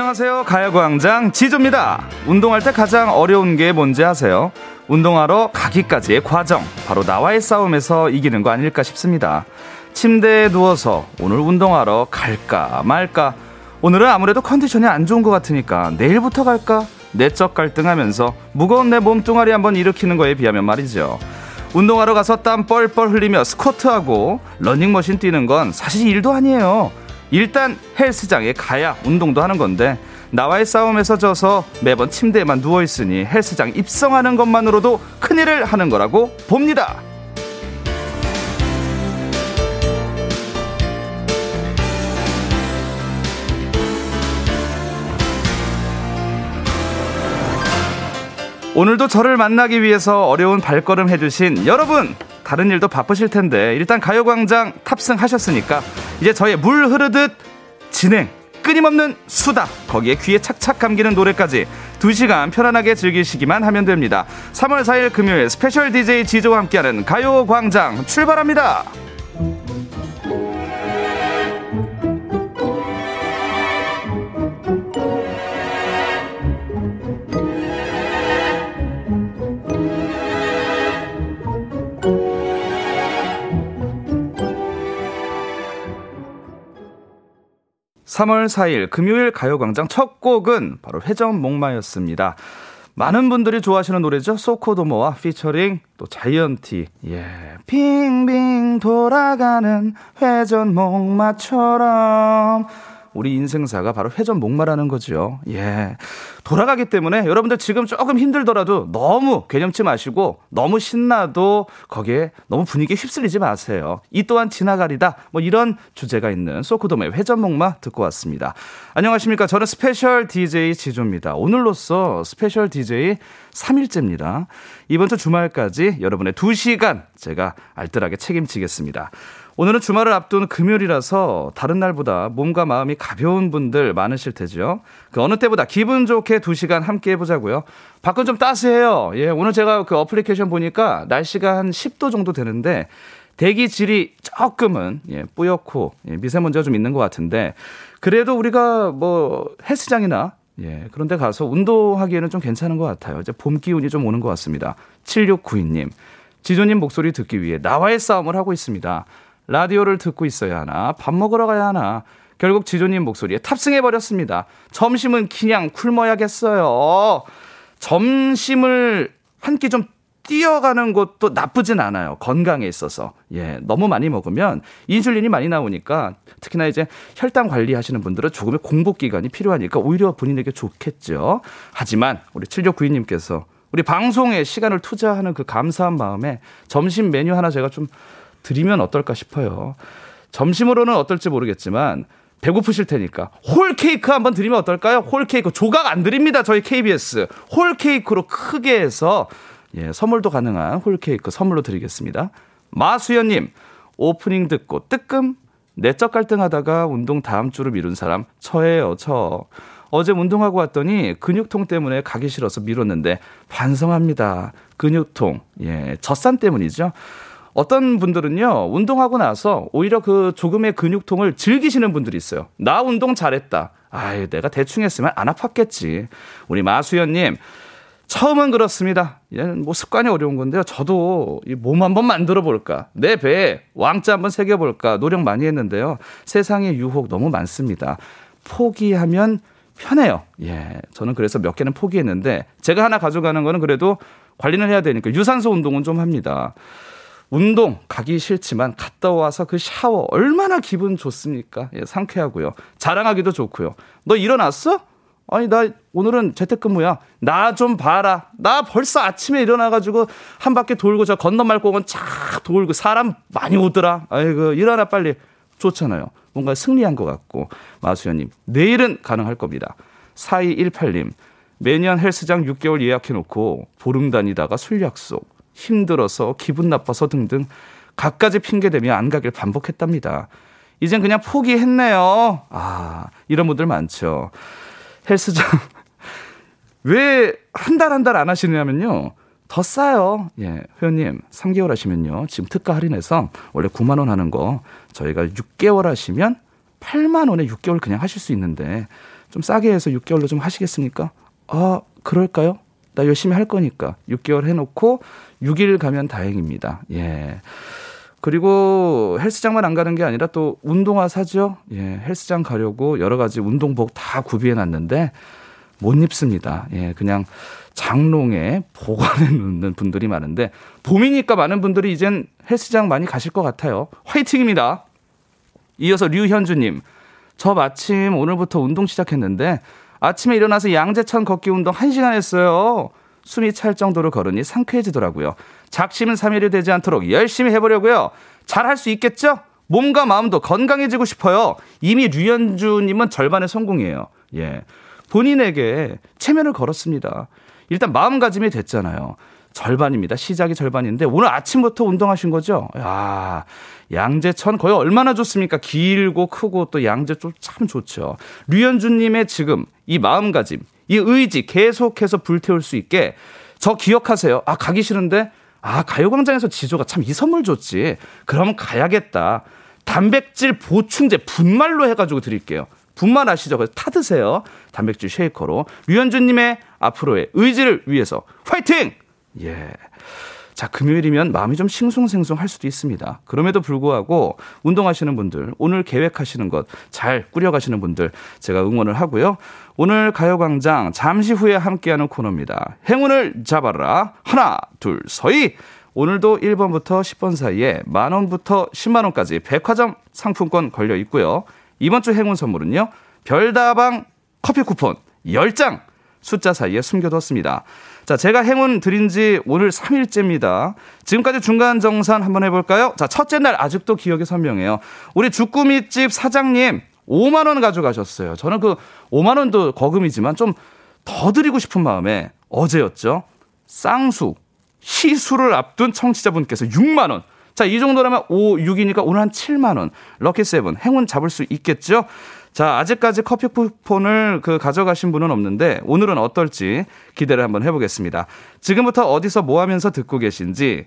안녕하세요. 가야광장 지조입니다. 운동할 때 가장 어려운 게 뭔지 아세요? 운동하러 가기까지의 과정. 바로 나와의 싸움에서 이기는 거 아닐까 싶습니다. 침대에 누워서 오늘 운동하러 갈까 말까. 오늘은 아무래도 컨디션이 안 좋은 것 같으니까 내일부터 갈까? 내적 갈등하면서 무거운 내 몸뚱아리 한번 일으키는 거에 비하면 말이죠. 운동하러 가서 땀 뻘뻘 흘리며 스쿼트하고 러닝머신 뛰는 건 사실 일도 아니에요. 일단 헬스장에 가야 운동도 하는 건데 나와의 싸움에서 져서 매번 침대에만 누워 있으니 헬스장 입성하는 것만으로도 큰일을 하는 거라고 봅니다. 오늘도 저를 만나기 위해서 어려운 발걸음 해주신 여러분 다른 일도 바쁘실 텐데 일단 가요광장 탑승하셨으니까 이제 저의 물 흐르듯 진행 끊임없는 수다 거기에 귀에 착착 감기는 노래까지 2시간 편안하게 즐기시기만 하면 됩니다. 3월 4일 금요일 special DJ 지조와 함께하는 가요광장 출발합니다 3월 4일 금요일 가요광장 첫 곡은 바로 회전 목마였습니다. 많은 분들이 좋아하시는 노래죠. 소코도모와 피처링 또 자이언티. 예. 빙빙 돌아가는 회전 목마처럼 우리 인생사가 바로 회전 목마라는 거죠. 예. 돌아가기 때문에 여러분들 지금 조금 힘들더라도 너무 개념치 마시고 너무 신나도 거기에 너무 분위기에 휩쓸리지 마세요. 이 또한 지나가리다. 뭐 이런 주제가 있는 소코돔의 회전 목마 듣고 왔습니다. 안녕하십니까. 저는 special DJ 지조입니다. 오늘로써 special DJ 3일째입니다. 이번 주 주말까지 여러분의 2시간 제가 알뜰하게 책임지겠습니다. 오늘은 주말을 앞둔 금요일이라서 다른 날보다 몸과 마음이 가벼운 분들 많으실 테죠. 그 어느 때보다 기분 좋게 두 시간 함께 해보자고요. 밖은 좀 따스해요. 예, 오늘 제가 그 어플리케이션 보니까 날씨가 한 10도 정도 되는데 대기 질이 조금은 예, 뿌옇고 예, 미세먼지가 좀 있는 것 같은데 그래도 우리가 뭐 헬스장이나 예, 그런데 가서 운동하기에는 좀 괜찮은 것 같아요. 이제 봄 기운이 좀 오는 것 같습니다. 7692님. 지조님 목소리 듣기 위해 나와의 싸움을 하고 있습니다. 라디오를 듣고 있어야 하나, 밥 먹으러 가야 하나, 결국 지조님 목소리에 탑승해버렸습니다. 점심은 그냥 굶어야겠어요. 점심을 한 끼 좀 뛰어가는 것도 나쁘진 않아요. 건강에 있어서. 예, 너무 많이 먹으면 인슐린이 많이 나오니까 특히나 이제 혈당 관리하시는 분들은 조금의 공복 기간이 필요하니까 오히려 본인에게 좋겠죠. 하지만 우리 7692님께서 우리 방송에 시간을 투자하는 그 감사한 마음에 점심 메뉴 하나 제가 좀 드리면 어떨까 싶어요. 점심으로는 어떨지 모르겠지만 배고프실 테니까 whole 케이크 한번 드리면 어떨까요? whole 케이크 조각 안 드립니다. 저희 KBS whole 케이크로 크게 해서 예, 선물도 가능한 whole 케이크 선물로 드리겠습니다. 마수연님 오프닝 듣고 뜨끔 내적 갈등하다가 운동 다음 주로 미룬 사람 저예요 저. 어제 운동하고 왔더니 근육통 때문에 가기 싫어서 미뤘는데 반성합니다. 근육통 예 젖산 때문이죠. 어떤 분들은요, 운동하고 나서 오히려 그 조금의 근육통을 즐기시는 분들이 있어요. 나 운동 잘했다. 아유, 내가 대충 했으면 안 아팠겠지. 우리 마수연님, 처음은 그렇습니다. 뭐 습관이 어려운 건데요. 저도 이 몸 한번 만들어 볼까. 내 배에 왕자 한번 새겨 볼까. 노력 많이 했는데요. 세상에 유혹 너무 많습니다. 포기하면 편해요. 예. 저는 그래서 몇 개는 포기했는데 제가 하나 가져가는 거는 그래도 관리는 해야 되니까 유산소 운동은 좀 합니다. 운동 가기 싫지만 갔다 와서 그 샤워 얼마나 기분 좋습니까? 예, 상쾌하고요. 자랑하기도 좋고요. 너 일어났어? 아니 나 오늘은 재택근무야. 나 좀 봐라. 나 벌써 아침에 일어나가지고 한 바퀴 돌고 저 건너말 공원 쫙 돌고 사람 많이 오더라. 아이고 일어나 빨리. 좋잖아요. 뭔가 승리한 것 같고 마수연님 내일은 가능할 겁니다. 4218님 매년 헬스장 6개월 예약해놓고 보름 다니다가 술 약속 힘들어서 기분 나빠서 등등 갖가지 핑계대며 안 가길 반복했답니다. 이젠 그냥 포기했네요. 아, 이런 분들 많죠. 헬스장 왜 한 달 한 달 안 하시냐면요. 더 싸요. 예, 회원님 3개월 하시면요. 지금 특가 할인해서 원래 9만 원 하는 거 저희가 6개월 하시면 8만 원에 6개월 그냥 하실 수 있는데 좀 싸게 해서 6개월로 좀 하시겠습니까? 아, 그럴까요? 나 열심히 할 거니까 6개월 해놓고 6일 가면 다행입니다. 예. 그리고 헬스장만 안 가는 게 아니라 또 운동화 사죠. 예, 헬스장 가려고 여러 가지 운동복 다 구비해 놨는데 못 입습니다. 예, 그냥 장롱에 보관해 놓는 분들이 많은데 봄이니까 많은 분들이 이젠 헬스장 많이 가실 것 같아요. 화이팅입니다. 이어서 류현주님, 저 마침 오늘부터 운동 시작했는데 아침에 일어나서 양재천 걷기 운동 1시간 했어요. 숨이 찰 정도로 걸으니 상쾌해지더라고요. 작심은 3일이 되지 않도록 열심히 해보려고요. 잘할 수 있겠죠? 몸과 마음도 건강해지고 싶어요. 이미 류현주님은 절반의 성공이에요. 예. 본인에게 체면을 걸었습니다. 일단 마음가짐이 됐잖아요. 절반입니다. 시작이 절반인데 오늘 아침부터 운동하신 거죠? 야, 양재천 거의 얼마나 좋습니까? 길고 크고 또 양재 좀 참 좋죠. 류현주님의 지금 이 마음가짐, 이 의지 계속해서 불태울 수 있게 저 기억하세요. 아, 가기 싫은데 아, 가요광장에서 지조가 참 이 선물 줬지. 그럼 가야겠다. 단백질 보충제 분말로 해가지고 드릴게요. 분말 아시죠? 그래서 타드세요. 단백질 쉐이커로. 류현주님의 앞으로의 의지를 위해서 화이팅! 예. 자, 금요일이면 마음이 좀 싱숭생숭할 수도 있습니다. 그럼에도 불구하고 운동하시는 분들, 오늘 계획하시는 것 잘 꾸려가시는 분들 제가 응원을 하고요. 오늘 가요광장 잠시 후에 함께하는 코너입니다. 행운을 잡아라. 하나, 둘, 서희. 오늘도 1번부터 10번 사이에 만원부터 10만원까지 백화점 상품권 걸려 있고요. 이번 주 행운 선물은요. 별다방 커피 쿠폰 10장 숫자 사이에 숨겨뒀습니다. 자, 제가 행운 드린 지 오늘 3일째입니다. 지금까지 중간 정산 한번 해볼까요? 자, 첫째 날 아직도 기억이 선명해요. 우리 주꾸미집 사장님 5만원 가져가셨어요. 저는 그 5만원도 거금이지만 좀 더 드리고 싶은 마음에 어제였죠. 쌍수, 시수를 앞둔 청취자분께서 6만원. 자, 이 정도라면 5, 6이니까 오늘 한 7만원. 럭키 세븐. 행운 잡을 수 있겠죠? 자, 아직까지 커피 쿠폰을 그 가져가신 분은 없는데 오늘은 어떨지 기대를 한번 해보겠습니다. 지금부터 어디서 뭐 하면서 듣고 계신지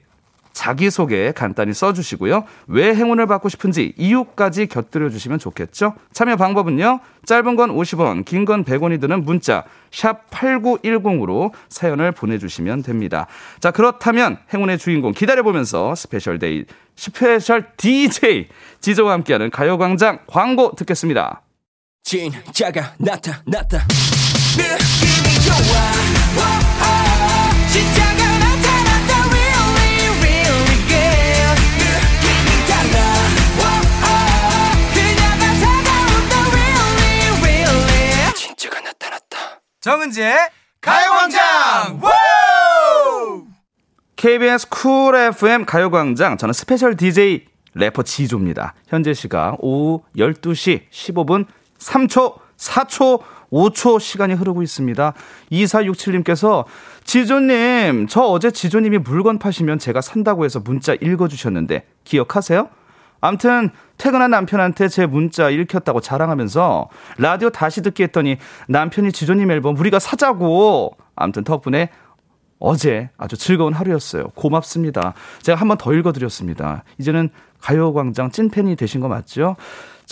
자기소개 간단히 써주시고요. 왜 행운을 받고 싶은지 이유까지 곁들여 주시면 좋겠죠? 참여 방법은요. 짧은 건 50원, 긴 건 100원이 드는 문자 샵 8910으로 사연을 보내주시면 됩니다. 자 그렇다면 행운의 주인공 기다려보면서 special day special DJ 지조와 함께하는 가요광장 광고 듣겠습니다. 진짜가 나타났다 느낌이 좋아. 오, 오, 진짜가 나타났다. Really really good 느낌이 달라. 오, 오, 그녀가 다가온다. Really really. 진짜가 나타났다. 정은지의 가요광장. KBS Cool FM 가요광장. 저는 special DJ 래퍼 지조입니다. 현재 시각 오후 12시 15분 3초, 4초, 5초 시간이 흐르고 있습니다. 2467님께서 지조님, 저 어제 지조님이 물건 파시면 제가 산다고 해서 문자 읽어주셨는데 기억하세요? 암튼 퇴근한 남편한테 제 문자 읽혔다고 자랑하면서 라디오 다시 듣기 했더니 남편이 지조님 앨범 우리가 사자고 암튼 덕분에 어제 아주 즐거운 하루였어요. 고맙습니다. 제가 한 번 더 읽어드렸습니다. 이제는 가요광장 찐팬이 되신 거 맞죠?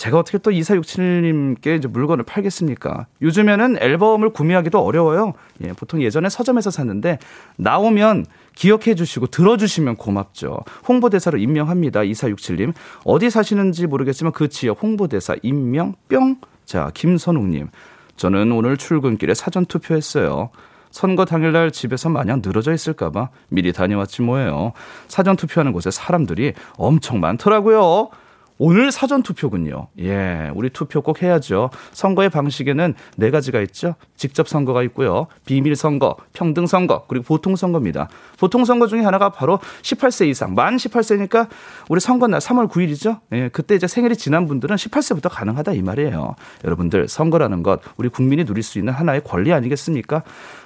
제가 어떻게 또 2467님께 이제 물건을 팔겠습니까? 요즘에는 앨범을 구매하기도 어려워요. 예, 보통 예전에 서점에서 샀는데 나오면 기억해 주시고 들어주시면 고맙죠. 홍보대사로 임명합니다. 2467님. 어디 사시는지 모르겠지만 그 지역 홍보대사 임명 뿅. 자, 김선웅님. 저는 오늘 출근길에 사전 투표했어요. 선거 당일날 집에서 마냥 늘어져 있을까봐 미리 다녀왔지 뭐예요. 사전 투표하는 곳에 사람들이 엄청 많더라고요. 오늘 사전 투표군요. 예, 우리 투표 꼭 해야죠. 선거의 방식에는 네 가지가 있죠. 직접 선거가 있고요. 비밀 선거, 평등 선거, 그리고 보통 선거입니다. 보통 선거 중에 하나가 바로 18세 이상, 만 18세니까 우리 선거 날 3월 9일이죠. 예, 그때 이제 생일이 지난 분들은 18세부터 가능하다 이 말이에요. 여러분들 선거라는 것 우리 국민이 누릴 수 있는 하나의 권리 아니겠습니까?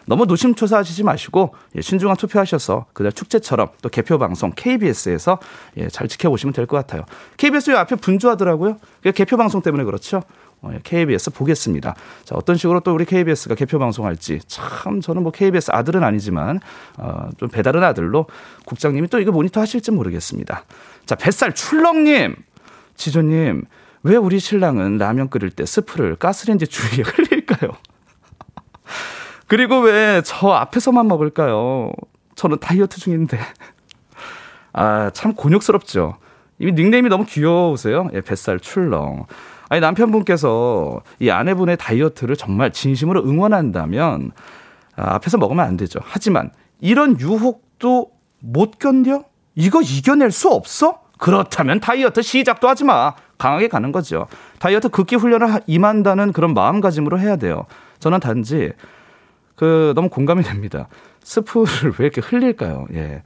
너무 노심초사하시지 마시고 예, 신중한 투표하셔서 그날 축제처럼 또 개표 방송 KBS에서 예, 잘 지켜보시면 될 것 같아요. KBS 요 앞에 분주하더라고요. 개표 방송 때문에 그렇죠. 어, KBS 예, 보겠습니다. 자, 어떤 식으로 또 우리 KBS가 개표 방송할지 참 저는 뭐 KBS 아들은 아니지만 어, 좀 배다른 아들로 국장님이 또 이거 모니터 하실지 모르겠습니다. 자, 뱃살 출렁님, 지조님 왜 우리 신랑은 라면 끓일 때 스프를 가스레인지 주위에 흘릴까요? 그리고 왜 저 앞에서만 먹을까요? 저는 다이어트 중인데. 아, 참 곤욕스럽죠. 이미 닉네임이 너무 귀여우세요. 예, 뱃살 출렁. 아니, 남편분께서 이 아내분의 다이어트를 정말 진심으로 응원한다면, 아, 앞에서 먹으면 안 되죠. 하지만, 이런 유혹도 못 견뎌? 이거 이겨낼 수 없어? 그렇다면 다이어트 시작도 하지 마. 강하게 가는 거죠. 다이어트 극기 훈련을 임한다는 그런 마음가짐으로 해야 돼요. 저는 단지 그 너무 공감이 됩니다. 스프를 왜 이렇게 흘릴까요? 예.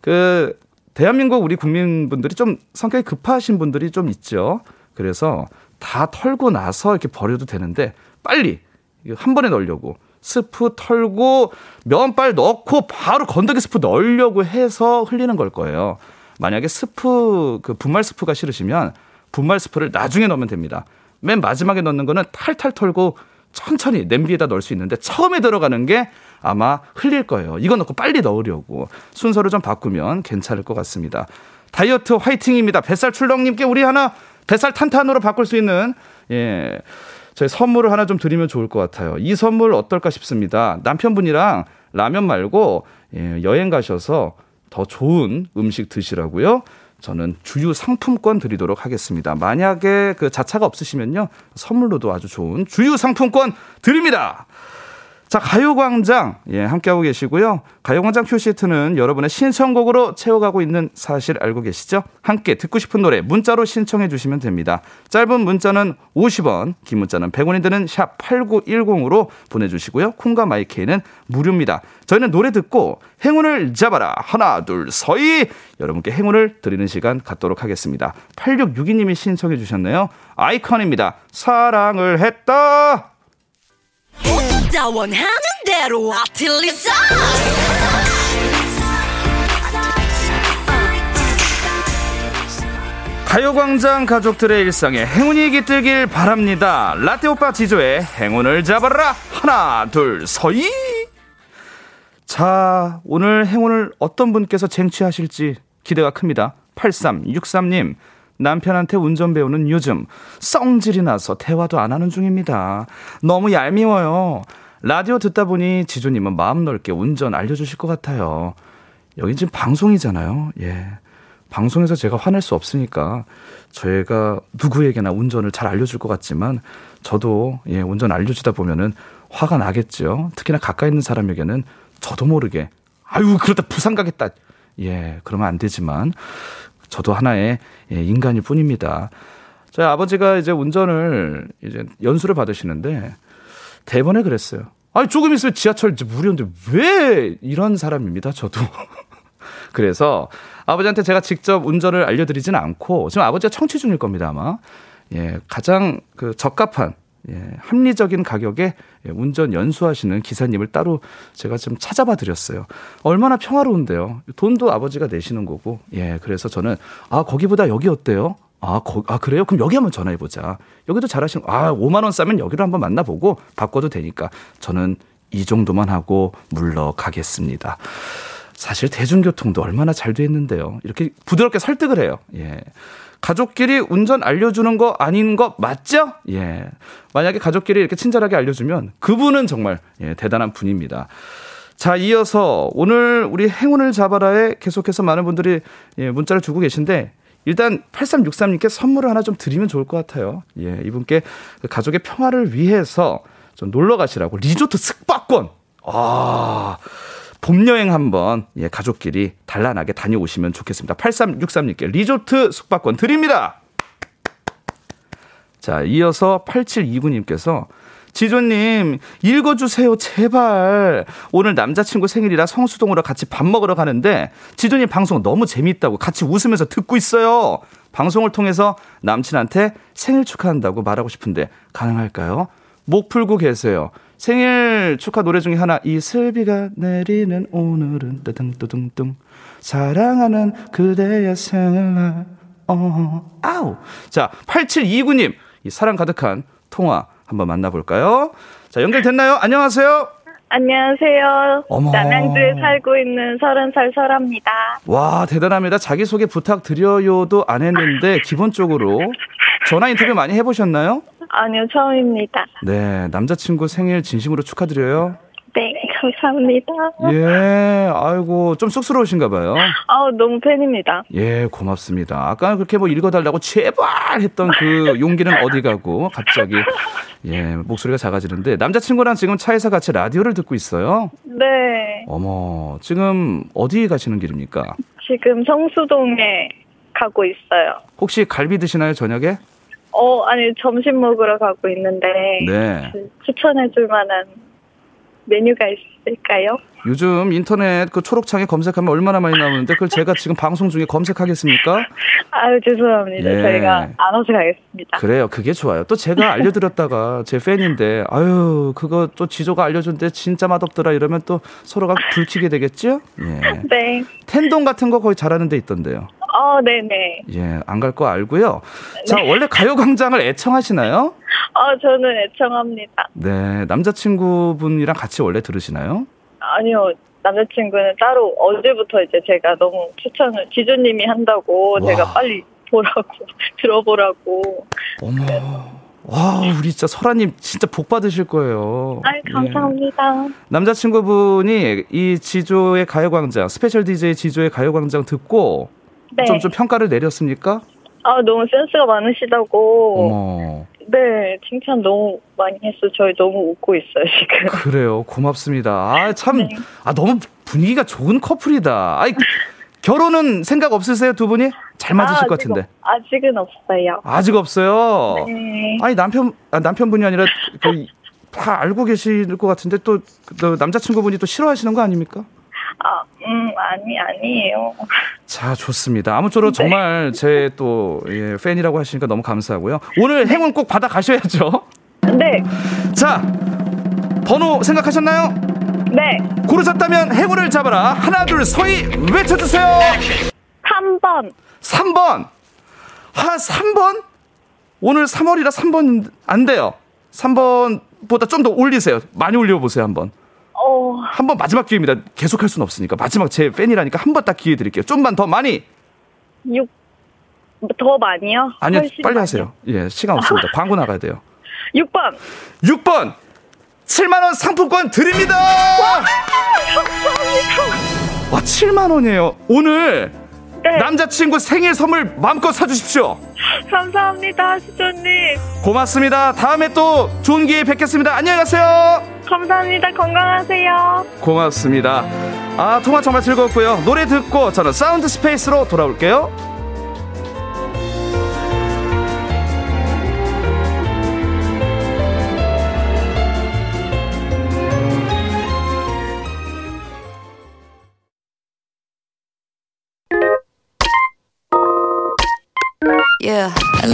그 대한민국 우리 국민분들이 좀 성격이 급하신 분들이 좀 있죠. 그래서 다 털고 나서 이렇게 버려도 되는데 빨리 한 번에 넣으려고 스프 털고 면발 넣고 바로 건더기 스프 넣으려고 해서 흘리는 걸 거예요. 만약에 스프 그 분말 스프가 싫으시면 분말 스프를 나중에 넣으면 됩니다. 맨 마지막에 넣는 거는 탈탈 털고 천천히 냄비에다 넣을 수 있는데 처음에 들어가는 게 아마 흘릴 거예요. 이거 넣고 빨리 넣으려고 순서를 좀 바꾸면 괜찮을 것 같습니다. 다이어트 화이팅입니다. 뱃살 출렁님께 우리 하나 뱃살 탄탄으로 바꿀 수 있는 예. 저희 선물을 하나 좀 드리면 좋을 것 같아요. 이 선물 어떨까 싶습니다. 남편분이랑 라면 말고 예, 여행 가셔서 더 좋은 음식 드시라고요. 저는 주유 상품권 드리도록 하겠습니다. 만약에 그 자차가 없으시면요. 선물로도 아주 좋은 주유 상품권 드립니다. 자, 가요광장, 예, 함께하고 계시고요. 가요광장 큐시트는 여러분의 신청곡으로 채워가고 있는 사실 알고 계시죠? 함께 듣고 싶은 노래 문자로 신청해 주시면 됩니다. 짧은 문자는 50원, 긴 문자는 100원이 드는 샵 8910으로 보내주시고요. 콩과 마이케이는 무료입니다. 저희는 노래 듣고 행운을 잡아라. 하나, 둘, 서희! 여러분께 행운을 드리는 시간 갖도록 하겠습니다. 8662님이 신청해 주셨네요. 아이콘입니다. 사랑을 했다! 다 원하는 대로 아틀리사 가요광장 가족들의 일상에 행운이 깃들길 바랍니다. 라떼 오빠 지조의 행운을 잡아라. 하나, 둘, 서이. 자, 오늘 행운을 어떤 분께서 쟁취하실지 기대가 큽니다. 8363님, 남편한테 운전 배우는 요즘 썽질이 나서 대화도 안 하는 중입니다. 너무 얄미워요. 라디오 듣다 보니 지조님은 마음 넓게 운전 알려주실 것 같아요. 여긴 지금 방송이잖아요. 예. 방송에서 제가 화낼 수 없으니까 저희가 누구에게나 운전을 잘 알려줄 것 같지만 저도 예, 운전 알려주다 보면은 화가 나겠죠. 특히나 가까이 있는 사람에게는 저도 모르게 아유 그러다 부산 가겠다. 예, 그러면 안 되지만 저도 하나의 예, 인간일 뿐입니다. 저희 아버지가 이제 운전을 이제 연수를 받으시는데 대번에 그랬어요. 아니 조금 있으면 지하철 이제 무료인데 왜 이런 사람입니다. 저도. 그래서 아버지한테 제가 직접 운전을 알려드리진 않고 지금 아버지가 청취 중일 겁니다 아마. 예, 가장 그 적합한 예, 합리적인 가격에 예, 운전 연수하시는 기사님을 따로 제가 좀 찾아봐 드렸어요. 얼마나 평화로운데요. 돈도 아버지가 내시는 거고. 예, 그래서 저는 아, 거기보다 여기 어때요? 아, 거, 아, 그래요? 그럼 여기 한번 전화해 보자. 여기도 잘하시는, 아, 5만 원 싸면 여기로 한번 만나 보고 바꿔도 되니까 저는 이 정도만 하고 물러가겠습니다. 사실 대중교통도 얼마나 잘 돼 있는데요. 이렇게 부드럽게 설득을 해요. 예. 가족끼리 운전 알려주는 거 아닌 거 맞죠? 예. 만약에 가족끼리 이렇게 친절하게 알려주면 그분은 정말 예, 대단한 분입니다. 자, 이어서 오늘 우리 행운을 잡아라에 계속해서 많은 분들이 예, 문자를 주고 계신데 일단 8363님께 선물을 하나 좀 드리면 좋을 것 같아요. 예, 이분께 그 가족의 평화를 위해서 좀 놀러 가시라고 리조트 숙박권. 아. 봄 여행 한번 예, 가족끼리 단란하게 다녀오시면 좋겠습니다. 8363님께 리조트 숙박권 드립니다. 자, 이어서 8729님께서 지조님, 읽어주세요, 제발. 오늘 남자친구 생일이라 성수동으로 같이 밥 먹으러 가는데, 지조님 방송 너무 재밌다고 같이 웃으면서 듣고 있어요. 방송을 통해서 남친한테 생일 축하한다고 말하고 싶은데, 가능할까요? 목 풀고 계세요. 생일 축하 노래 중에 하나 이슬비가 내리는 오늘은 뜨등뜨등뚱 사랑하는 그대의 생일날 어 아우 자 8729님 이 사랑 가득한 통화 한번 만나볼까요? 자 연결됐나요? 안녕하세요. 안녕하세요. 어머. 남양주에 살고 있는 서른 살 설아입니다. 와 대단합니다. 자기소개 부탁드려요도 안 했는데 기본적으로 전화 인터뷰 많이 해보셨나요? 아니요, 처음입니다. 네, 남자친구 생일 진심으로 축하드려요. 네, 감사합니다. 예, 아이고, 좀 쑥스러우신가 봐요. 아우, 너무 팬입니다. 예, 고맙습니다. 아까 그렇게 뭐 읽어달라고 제발 했던 그 용기는 어디 가고, 갑자기, 예, 목소리가 작아지는데, 남자친구랑 지금 차에서 같이 라디오를 듣고 있어요? 네. 어머, 지금 어디 가시는 길입니까? 지금 성수동에 가고 있어요. 혹시 갈비 드시나요, 저녁에? 어, 아니, 점심 먹으러 가고 있는데. 네. 그 추천해 줄 만한 메뉴가 있을까요? 요즘 인터넷 그 초록창에 검색하면 얼마나 많이 나오는데 그걸 제가 지금 방송 중에 검색하겠습니까? 아유 죄송합니다. 예. 저희가 알아서 가겠습니다. 그래요. 그게 좋아요. 또 제가 알려드렸다가 제 팬인데 아유 그거 또 지조가 알려준데 진짜 맛없더라 이러면 또 서로가 불키게 되겠죠? 예. 네. 텐동 같은 거 거의 잘하는 데 있던데요. 어, 네네. 예, 안 갈 거 알고요. 자, 원래 가요광장을 애청하시나요? 어, 저는 애청합니다. 네, 남자친구분이랑 같이 원래 들으시나요? 아니요. 남자친구는 따로 어제부터 이제 제가 너무 추천을 지주님이 한다고 와. 제가 빨리 보라고 들어보라고. 어머. 와, 우리 진짜 설아님 진짜 복 받으실 거예요. 아이 예. 감사합니다. 남자친구분이 이 지조의 가요광장, special DJ 지조의 가요광장 듣고 네. 좀, 좀 평가를 내렸습니까? 아 너무 센스가 많으시다고. 어머. 네 칭찬 너무 많이 했어. 저희 너무 웃고 있어요 지금. 그래요. 고맙습니다. 아, 참, 네. 아, 너무 분위기가 좋은 커플이다. 아이, 결혼은 생각 없으세요, 두 분이? 잘 맞으실 아, 것 같은데. 없- 아직은 없어요. 아직 없어요. 네. 아니, 남편, 아, 남편분이 아니라, 그, 다 알고 계실 것 같은데, 또, 또 남자친구분이 또 싫어하시는 거 아닙니까? 아, 음, 아니, 아니에요. 자, 좋습니다. 아무쪼록 정말 제 또, 예, 팬이라고 하시니까 너무 감사하고요. 오늘 행운 꼭 받아 가셔야죠. 네, 자, 번호 생각하셨나요? 네. 고르셨다면 행운을 잡아라. 하나, 둘, 서희 외쳐주세요. 3번. 3번. 아, 3번? 오늘 3월이라 3번 안 돼요. 3번보다 좀 더 올리세요. 많이 올려보세요, 한번. 어, 한번 마지막 기회입니다. 계속 할 수는 없으니까. 마지막 제 팬이라니까 한 번 딱 기회 드릴게요. 좀만 더 많이. 6. 더 많이요? 아니요, 빨리 많이요. 하세요. 예, 시간 없습니다. 광고 나가야 돼요. 6번. 6번. 7만 원 상품권 드립니다! 와, 7만 원이에요. 오늘 네. 남자친구 생일 선물 마음껏 사주십시오. 감사합니다, 지조님. 고맙습니다. 다음에 또 좋은 기회 뵙겠습니다. 안녕히 가세요. 감사합니다. 건강하세요. 고맙습니다. 아, 통화 정말 즐거웠고요. 노래 듣고 저는 Sound Space로 돌아올게요.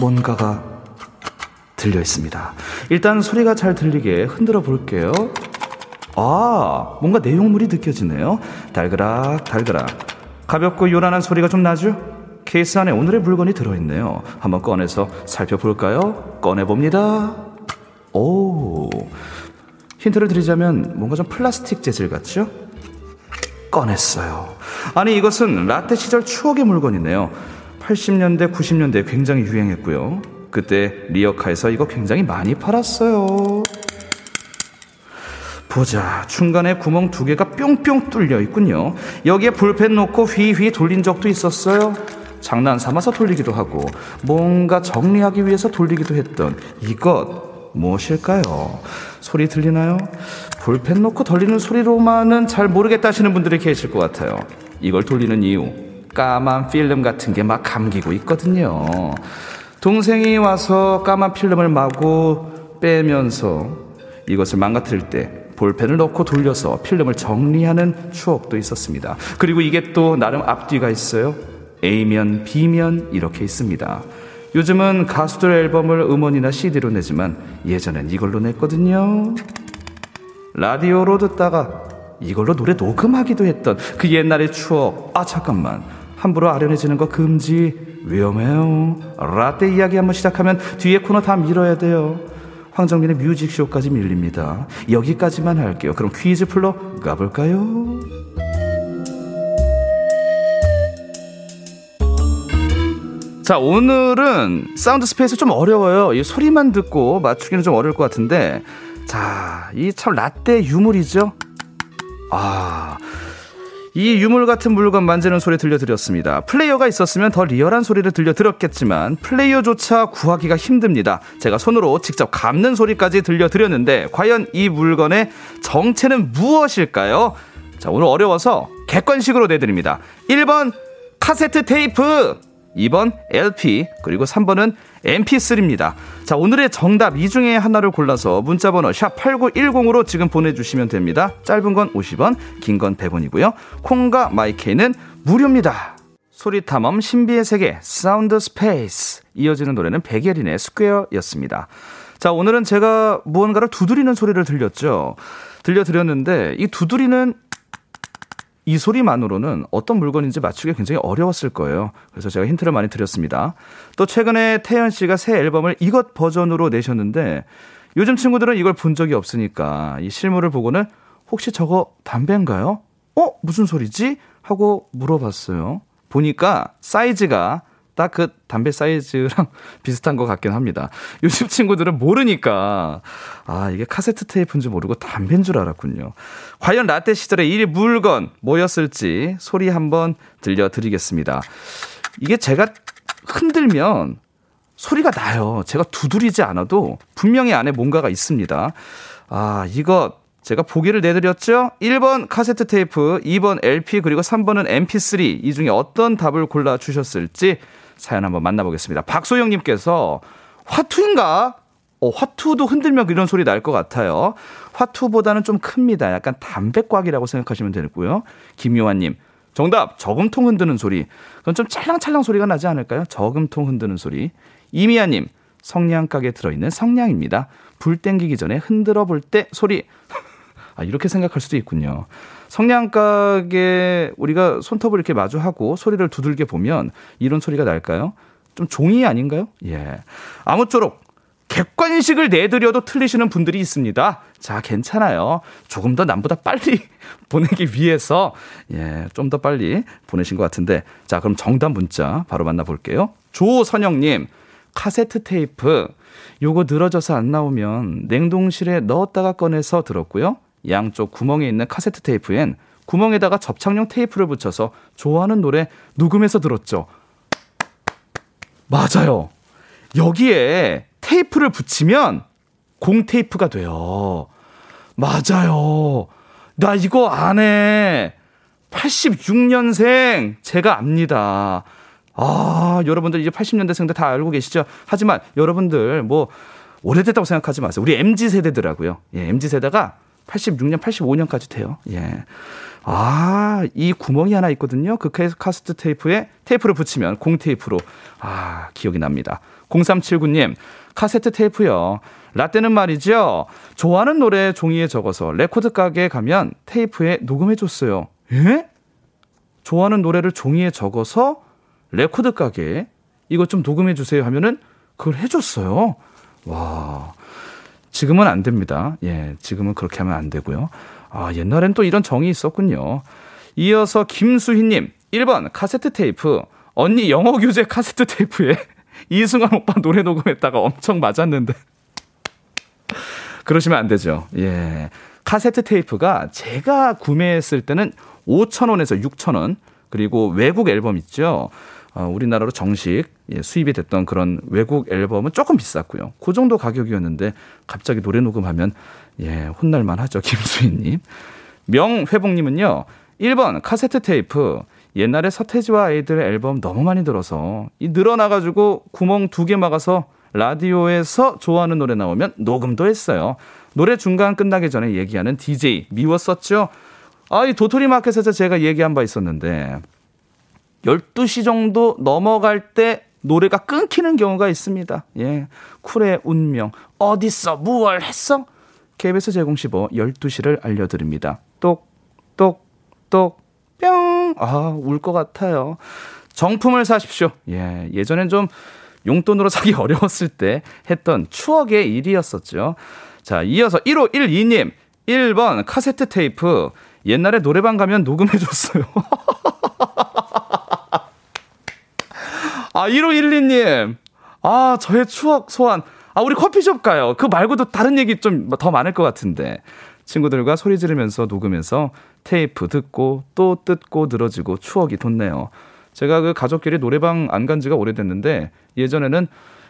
뭔가가 들려 있습니다. 일단 소리가 잘 들리게 흔들어 볼게요. 아, 뭔가 내용물이 느껴지네요. 달그락, 달그락. 가볍고 요란한 소리가 좀 나죠? 케이스 안에 오늘의 물건이 들어있네요. 한번 꺼내서 살펴볼까요? 꺼내봅니다. 오. 힌트를 드리자면 뭔가 좀 플라스틱 재질 같죠? 꺼냈어요. 아니, 이것은 라떼 시절 추억의 물건이네요. 80년대, 90년대 굉장히 유행했고요. 그때 리어카에서 이거 굉장히 많이 팔았어요. 보자. 중간에 구멍 두 개가 뿅뿅 뚫려 있군요. 여기에 볼펜 놓고 휘휘 돌린 적도 있었어요. 장난 삼아서 돌리기도 하고 뭔가 정리하기 위해서 돌리기도 했던 이것 무엇일까요? 소리 들리나요? 볼펜 놓고 돌리는 소리로만은 잘 모르겠다 하시는 분들이 계실 것 같아요. 이걸 돌리는 이유 까만 필름 같은 게 막 감기고 있거든요. 동생이 와서 까만 필름을 마구 빼면서 이것을 망가뜨릴 때 볼펜을 넣고 돌려서 필름을 정리하는 추억도 있었습니다. 그리고 이게 또 나름 앞뒤가 있어요. A면, B면 이렇게 있습니다. 요즘은 가수들 앨범을 음원이나 CD로 내지만 예전엔 이걸로 냈거든요. 라디오로 듣다가 이걸로 노래 녹음하기도 했던 그 옛날의 추억. 아, 잠깐만. 함부로 아련해지는 거 금지. 위험해요. 라떼 이야기 한번 시작하면 뒤에 코너 다 밀어야 돼요. 황정민의 뮤직쇼까지 밀립니다. 여기까지만 할게요. 그럼 퀴즈 풀러 가볼까요? 자, 오늘은 Sound Space 좀 어려워요. 이 소리만 듣고 맞추기는 좀 어려울 것 같은데. 자, 이 참 라떼 유물이죠? 아, 이 유물 같은 물건 만지는 소리 들려드렸습니다. 플레이어가 있었으면 더 리얼한 소리를 들려드렸겠지만 플레이어조차 구하기가 힘듭니다. 제가 손으로 직접 감는 소리까지 들려드렸는데 과연 이 물건의 정체는 무엇일까요? 자, 오늘 어려워서 객관식으로 내드립니다. 1번 카세트 테이프 2번 LP, 그리고 3번은 MP3입니다. 자, 오늘의 정답 이 중에 하나를 골라서 문자 번호 샵 8910으로 지금 보내 주시면 됩니다. 짧은 건 50원, 긴 건 100원이고요. 콩과 마이케이는 무료입니다. 소리 탐험 신비의 세계, Sound Space. 이어지는 노래는 백예린의 Square였습니다. 자, 오늘은 제가 무언가를 두드리는 소리를 들렸죠. 들려드렸는데, 이 두드리는 이 소리만으로는 어떤 물건인지 맞추기 굉장히 어려웠을 거예요. 그래서 제가 힌트를 많이 드렸습니다. 또 최근에 태연 씨가 새 앨범을 이것 버전으로 내셨는데 요즘 친구들은 이걸 본 적이 없으니까 이 실물을 보고는 혹시 저거 담배인가요? 어? 무슨 소리지? 하고 물어봤어요. 보니까 사이즈가 딱 그 담배 사이즈랑 비슷한 것 같긴 합니다. 요즘 친구들은 모르니까 아 이게 카세트 테이프인 줄 모르고 담배인 줄 알았군요. 과연 라떼 시절의 이 물건 뭐였을지 소리 한번 들려드리겠습니다. 이게 제가 흔들면 소리가 나요. 제가 두드리지 않아도 분명히 안에 뭔가가 있습니다. 아 이거 제가 보기를 내드렸죠? 1번 카세트 테이프, 2번 LP, 그리고 3번은 MP3. 이 중에 어떤 답을 골라주셨을지 사연 한번 만나보겠습니다. 박소영님께서 화투인가? 어, 화투도 흔들면 이런 소리 날 것 같아요. 화투보다는 좀 큽니다. 약간 담배꽉이라고 생각하시면 되고요. 김요환님, 정답, 저금통 흔드는 소리. 그건 좀 찰랑찰랑 소리가 나지 않을까요? 저금통 흔드는 소리. 이미아님, 성냥가게 들어있는 성냥입니다. 불 땡기기 전에 흔들어 볼 때 소리. 아, 이렇게 생각할 수도 있군요. 성냥가게 우리가 손톱을 이렇게 마주하고 소리를 두들겨 보면 이런 소리가 날까요? 좀 종이 아닌가요? 예. 아무쪼록 객관식을 내드려도 틀리시는 분들이 있습니다. 자, 괜찮아요. 조금 더 남보다 빨리 보내기 위해서, 예, 좀 더 빨리 보내신 것 같은데. 자, 그럼 정답 문자 바로 만나볼게요. 조선영님, 카세트 테이프. 요거 늘어져서 안 나오면 냉동실에 넣었다가 꺼내서 들었고요. 양쪽 구멍에 있는 카세트 테이프엔 구멍에다가 접착용 테이프를 붙여서 좋아하는 노래 녹음해서 들었죠. 맞아요. 여기에 테이프를 붙이면 공 테이프가 돼요. 맞아요. 나 이거 안 해. 86년생 제가 압니다. 아, 여러분들 이제 80년대생들 다 알고 계시죠? 하지만 여러분들 뭐 오래됐다고 생각하지 마세요. 우리 MZ 세대더라고요. 예, MZ 세대가 86년, 85년까지 돼요. 예. 아, 이 구멍이 하나 있거든요. 그 카세트 테이프에 테이프를 붙이면 공 테이프로 아, 기억이 납니다. 0379님, 카세트 테이프요. 라떼는 말이죠. 좋아하는 노래 종이에 적어서 레코드 가게에 가면 테이프에 녹음해 줬어요. 예? 좋아하는 노래를 종이에 적어서 레코드 가게에 이것 좀 녹음해 주세요 하면은 그걸 해 줬어요. 와. 지금은 안 됩니다. 예, 지금은 그렇게 하면 안 되고요. 아, 옛날엔 또 이런 정이 있었군요. 이어서 김수희님, 1번 카세트 테이프. 언니 영어 교재 카세트 테이프에 이승환 오빠 노래 녹음했다가 엄청 맞았는데. 그러시면 안 되죠. 예. 카세트 테이프가 제가 구매했을 때는 5,000원에서 6,000원 그리고 외국 앨범 있죠. 어, 우리나라로 정식 예, 수입이 됐던 그런 외국 앨범은 조금 비쌌고요. 그 정도 가격이었는데 갑자기 노래 녹음하면 예, 혼날만 하죠. 김수희님. 명회복님은요. 1번 카세트 테이프. 옛날에 서태지와 아이들 앨범 너무 많이 들어서 이 늘어나가지고 구멍 두 개 막아서 라디오에서 좋아하는 노래 나오면 녹음도 했어요. 노래 중간 끝나기 전에 얘기하는 DJ 미웠었죠. 아, 이 도토리 마켓에서 제가 얘기한 바 있었는데 12시 정도 넘어갈 때 노래가 끊기는 경우가 있습니다. 예. 쿨의 운명. 어딨어? 무얼 했어? KBS 제공시보 12시를 알려드립니다. 똑, 똑, 똑, 뿅. 아, 울 것 같아요. 정품을 사십시오. 예. 예전엔 좀 용돈으로 사기 어려웠을 때 했던 추억의 일이었었죠. 자, 이어서 1512님. 1번 카세트 테이프. 옛날에 노래방 가면 녹음해줬어요. 아, 1512님. 아, 저의 추억 소환. 아, 우리 커피숍 가요. 그 말고도 다른 얘기 좀 더 많을 것 같은데. 친구들과 소리 지르면서 녹으면서 테이프 듣고 또 뜯고 늘어지고 추억이 돋네요. 제가 그 가족끼리 노래방 안 간 지가 오래됐는데 예전에는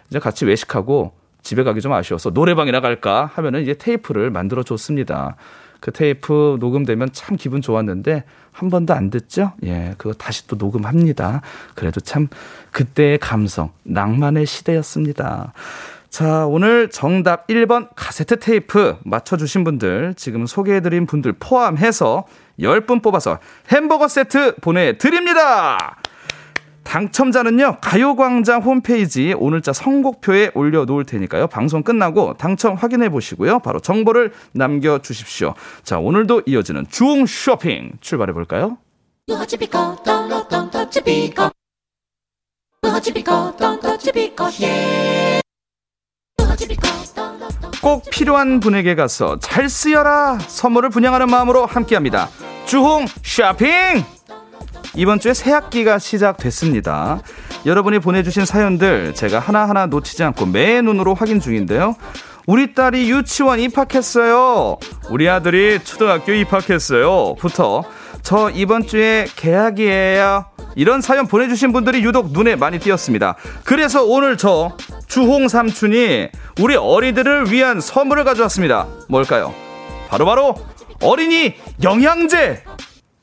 이제 같이 외식하고 집에 가기 좀 아쉬워서 노래방이나 갈까 하면은 이제 테이프를 만들어 줬습니다. 그 테이프 녹음되면 참 기분 좋았는데 한 번도 안 듣죠? 예, 그거 다시 또 녹음합니다. 그래도 참 그때의 감성, 낭만의 시대였습니다. 자, 오늘 정답 1번 카세트 테이프 맞춰주신 분들, 지금 소개해드린 분들 포함해서 10분 뽑아서 햄버거 세트 보내드립니다! 당첨자는요, 가요광장 홈페이지 오늘자 선곡표에 올려놓을 테니까요. 방송 끝나고 당첨 확인해 보시고요. 바로 정보를 남겨주십시오. 자, 오늘도 이어지는 주홍 쇼핑 출발해 볼까요? 꼭 필요한 분에게 가서 잘 쓰여라 선물을 분양하는 마음으로 함께합니다. 주홍 쇼핑! 이번 주에 새 학기가 시작됐습니다. 여러분이 보내주신 사연들 제가 하나하나 놓치지 않고 매 눈으로 확인 중인데요. 우리 딸이 유치원 입학했어요. 우리 아들이 초등학교 입학했어요. 부터 저 이번 주에 개학이에요. 이런 사연 보내주신 분들이 유독 눈에 많이 띄었습니다. 그래서 오늘 저 주홍 삼촌이 우리 어린이들을 위한 선물을 가져왔습니다. 뭘까요? 바로바로 바로 어린이 영양제!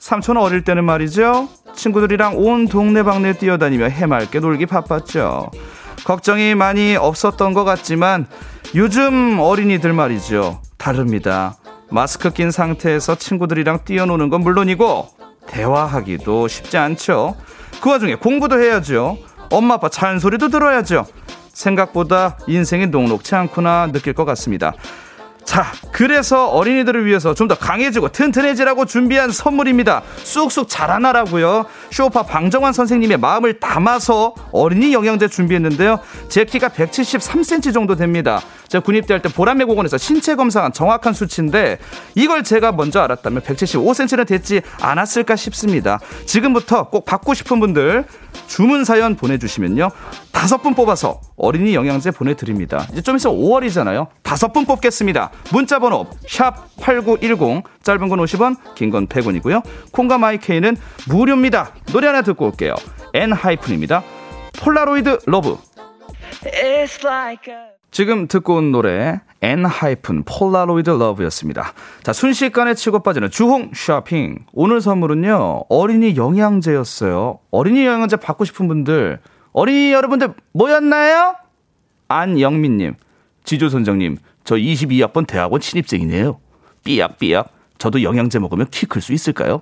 삼촌 어릴 때는 말이죠. 친구들이랑 온 동네방네 뛰어다니며 해맑게 놀기 바빴죠. 걱정이 많이 없었던 것 같지만 요즘 어린이들 말이죠. 다릅니다. 마스크 낀 상태에서 친구들이랑 뛰어노는 건 물론이고 대화하기도 쉽지 않죠. 그 와중에 공부도 해야죠. 엄마 아빠 잔소리도 들어야죠. 생각보다 인생이 녹록치 않구나 느낄 것 같습니다. 자, 그래서 어린이들을 위해서 좀 더 강해지고 튼튼해지라고 준비한 선물입니다. 쑥쑥 자라나라고요. 쇼파 방정환 선생님의 마음을 담아서 어린이 영양제 준비했는데요. 제 키가 173cm 정도 됩니다. 제가 군입대할 때 보람의 공원에서 신체 검사한 정확한 수치인데 이걸 제가 먼저 알았다면 175cm는 됐지 않았을까 싶습니다. 지금부터 꼭 받고 싶은 분들 주문 사연 보내주시면요. 다섯 분 뽑아서 어린이 영양제 보내드립니다. 이제 좀 있으면 5월이잖아요. 다섯 분 뽑겠습니다. 문자번호 샵8910 짧은 건 50원 긴 건 100원이고요. 콩과 마이케이는 무료입니다. 노래 하나 듣고 올게요. 엔하이픈입니다. Polaroid Love 지금 듣고 온 노래 엔하이픈 Polaroid Love였습니다. 자 순식간에 치고 빠지는 주홍 쇼핑 오늘 선물은요 어린이 영양제였어요. 어린이 영양제 받고 싶은 분들 어린이 여러분들 모였나요? 안영민님 지조선장님 저 22학번 대학원 신입생이네요. 삐약삐약. 저도 영양제 먹으면 키 클 수 있을까요?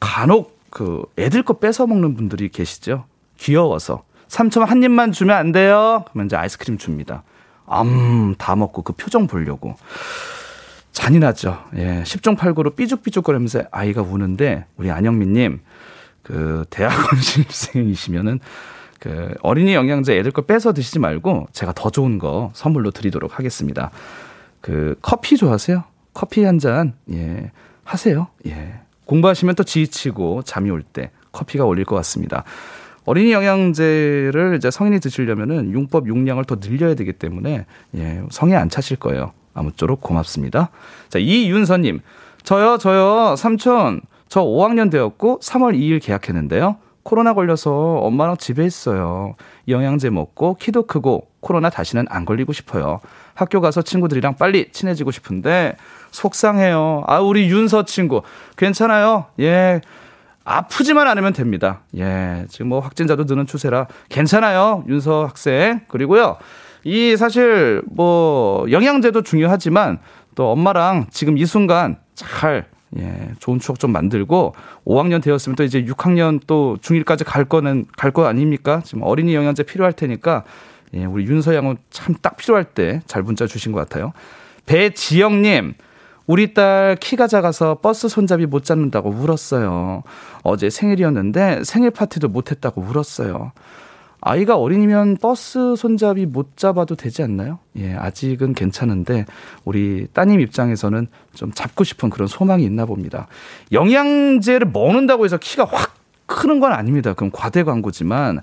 간혹 그 애들 거 뺏어 먹는 분들이 계시죠. 귀여워서 삼촌 한 입만 주면 안 돼요. 그러면 이제 아이스크림 줍니다. 암, 다 먹고 그 표정 보려고. 잔인하죠. 예. 10종 8구로 삐죽삐죽거리면서 아이가 우는데, 우리 안영민님, 그, 대학원 신입생이시면은, 그 어린이 영양제 애들 거 뺏어 드시지 말고 제가 더 좋은 거 선물로 드리도록 하겠습니다. 그 커피 좋아하세요? 커피 한 잔, 예, 하세요. 예. 공부하시면 또 지치고 잠이 올 때 커피가 올릴 것 같습니다. 어린이 영양제를 이제 성인이 드시려면은 용법 용량을 더 늘려야 되기 때문에 예, 성에 안 차실 거예요. 아무쪼록 고맙습니다. 자, 이윤서님. 저요, 저요, 삼촌. 저 5학년 되었고 3월 2일 계약했는데요. 코로나 걸려서 엄마랑 집에 있어요. 영양제 먹고 키도 크고 코로나 다시는 안 걸리고 싶어요. 학교 가서 친구들이랑 빨리 친해지고 싶은데 속상해요. 아, 우리 윤서 친구. 괜찮아요. 예. 아프지만 않으면 됩니다. 예. 지금 뭐 확진자도 느는 추세라 괜찮아요. 윤서 학생. 그리고요. 이 사실 뭐 영양제도 중요하지만 또 엄마랑 지금 이 순간 잘 예, 좋은 추억 좀 만들고 5학년 되었으면 또 이제 6학년 또 중1까지 갈 거는 갈 거 아닙니까? 지금 어린이 영양제 필요할 테니까 예, 우리 윤서 양은 참 딱 필요할 때 잘 문자 주신 것 같아요. 배지영님, 우리 딸 키가 작아서 버스 손잡이 못 잡는다고 울었어요. 어제 생일이었는데 생일 파티도 못 했다고 울었어요. 아이가 어린이면 버스 손잡이 못 잡아도 되지 않나요? 예, 아직은 괜찮은데 우리 따님 입장에서는 좀 잡고 싶은 그런 소망이 있나 봅니다. 영양제를 먹는다고 해서 키가 확 크는 건 아닙니다. 그럼 과대 광고지만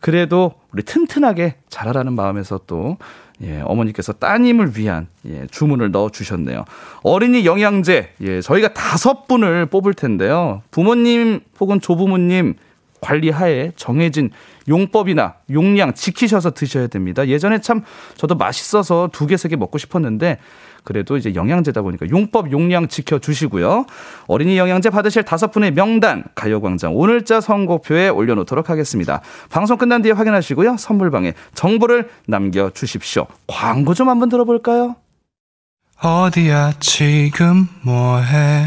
그래도 우리 튼튼하게 자라라는 마음에서 또 예, 어머니께서 따님을 위한 예, 주문을 넣어 주셨네요. 어린이 영양제 예, 저희가 다섯 분을 뽑을 텐데요. 부모님 혹은 조부모님 관리하에 정해진 용법이나 용량 지키셔서 드셔야 됩니다. 예전에 참 저도 맛있어서 두 개, 세 개 먹고 싶었는데 그래도 이제 영양제다 보니까 용법 용량 지켜주시고요. 어린이 영양제 받으실 다섯 분의 명단 가요광장 오늘자 선곡표에 올려놓도록 하겠습니다. 방송 끝난 뒤에 확인하시고요. 선물방에 정보를 남겨주십시오. 광고 좀 한번 들어볼까요? 어디야 지금 뭐해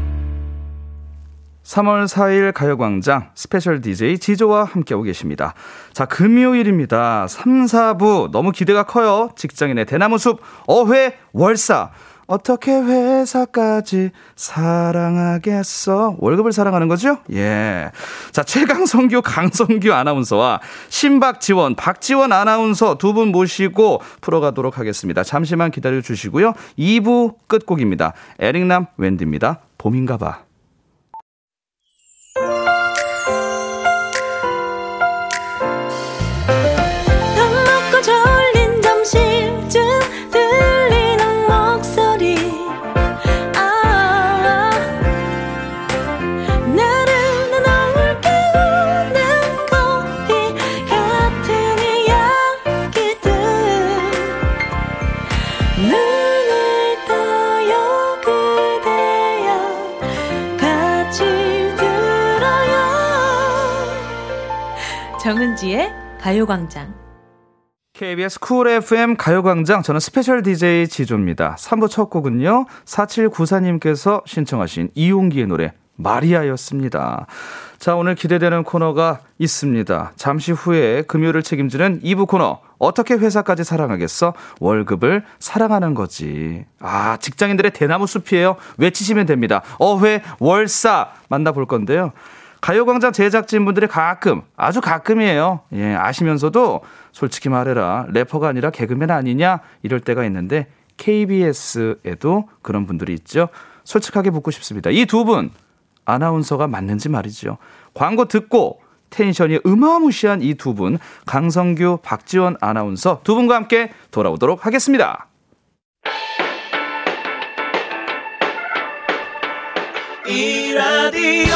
3월 4일 가요광장 special DJ 지조와 함께하고 계십니다. 자, 금요일입니다. 3, 4부 너무 기대가 커요. 직장인의 대나무숲 어회 월사. 어떻게 회사까지 사랑하겠어? 월급을 사랑하는 거죠? 예. 자, 최강성규, 강성규 아나운서와 신박지원, 박지원 아나운서 두 분 모시고 풀어가도록 하겠습니다. 잠시만 기다려 주시고요. 2부 끝곡입니다. 에릭남 웬디입니다. 봄인가 봐. 정은지의 가요광장. KBS Cool FM 가요광장 저는 special DJ 지조입니다. 3부 첫 곡은요. 4794님께서 신청하신 이용기의 노래 마리아였습니다. 자, 오늘 기대되는 코너가 있습니다. 잠시 후에 금요일을 책임지는 2부 코너. 어떻게 회사까지 사랑하겠어? 월급을 사랑하는 거지. 아, 직장인들의 대나무 숲이에요. 외치시면 됩니다. 어회 월사 만나볼 건데요. 가요광장 제작진분들이 가끔, 아주 가끔이에요. 예, 아시면서도 솔직히 말해라. 래퍼가 아니라 개그맨 아니냐? 이럴 때가 있는데 KBS에도 그런 분들이 있죠. 솔직하게 묻고 싶습니다. 이 두 분, 아나운서가 맞는지 말이죠. 광고 듣고 텐션이 어마무시한 이 두 분, 강성규, 박지원 아나운서 두 분과 함께 돌아오도록 하겠습니다. 이 라디오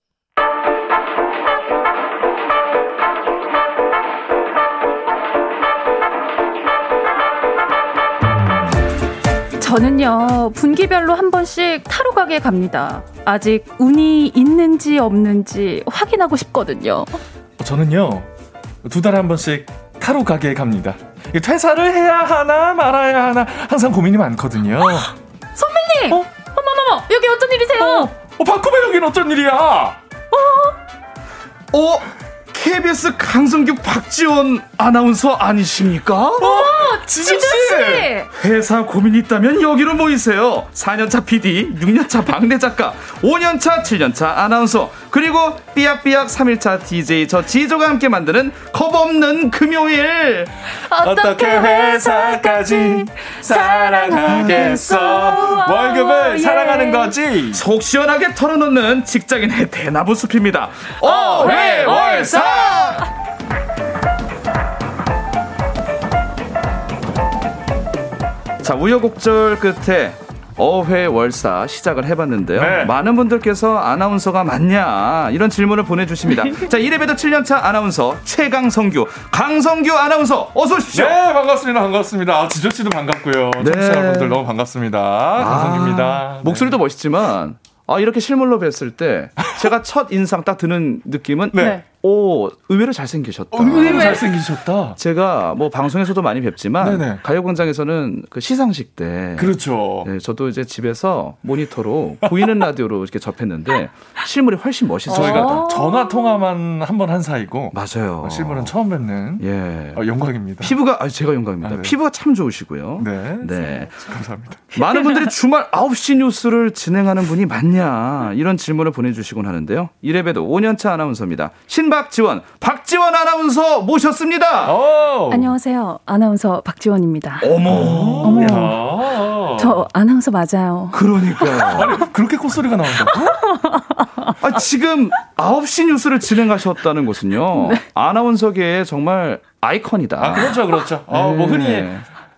저는요, 분기별로 한 번씩 타로 가게 갑니다. 아직 운이 있는지 없는지 확인하고 싶거든요. 저는요, 두 달에 한 번씩 타로 가게에 갑니다. 이 퇴사를 해야 하나 말아야 하나 항상 고민이 많거든요. 선배님! 어? 어머머머, 여기 어쩐 일이세요? 어, 박구배 여긴 어쩐 일이야? 어? KBS 강성규 박지원 아나운서 아니십니까? 어, 지준 지준 씨! 회사 고민이 있다면 여기로 모이세요. 4년차 PD, 6년차 막내 작가, 5년차, 7년차 아나운서, 그리고 삐약삐약 3일차 DJ 저 지조가 함께 만드는 겁 없는 금요일. 어떻게 회사까지 사랑하겠어? 월급을 예. 사랑하는 거지. 속 시원하게 털어놓는 직장인의 대나무 숲입니다. 어 회 월 사! 자, 우여곡절 끝에 어회월사 시작을 해봤는데요. 네. 많은 분들께서 아나운서가 맞냐 이런 질문을 보내주십니다. 자, 이래봬도 7년차 아나운서 최강성규, 강성규 아나운서 어서 오십시오. 네, 반갑습니다. 반갑습니다. 아, 지조 씨도 반갑고요. 네. 청취자 여러분들 너무 반갑습니다. 강성입니다. 아, 목소리도 멋있지만 아, 이렇게 실물로 뵀을 때 제가 첫 인상 딱 드는 느낌은 네. 네. 오 의외로 잘생기셨다. 어, 의외로 잘생기셨다. 제가 뭐 방송에서도 많이 뵙지만 네네. 가요광장에서는 그 시상식 때 그렇죠. 네, 저도 이제 집에서 모니터로 보이는 라디오로 이렇게 접했는데 실물이 훨씬 멋있어요. 저희가 어. 전화 통화만 한 번한 사이고 맞아요. 어, 실물은 처음 뵙는 예. 어, 영광입니다. 피부가 아 제가 영광입니다. 아, 네. 피부가 참 좋으시고요. 네. 네. 감사합니다. 많은 분들이 주말 9시 뉴스를 진행하는 분이 맞냐 이런 질문을 보내주시곤 하는데요. 이래봬도 5년차 아나운서입니다. 신 박지원, 박지원 아나운서 모셨습니다. 오. 안녕하세요. 아나운서 박지원입니다. 어머, 어머, 야. 저 아나운서 맞아요. 그러니까요. 아니 그렇게 콧소리가 나온다고? 아, 지금 9시 뉴스를 진행하셨다는 것은요. 아나운서계의 정말 아이콘이다. 아 그렇죠 그렇죠. 어, 뭐 흔히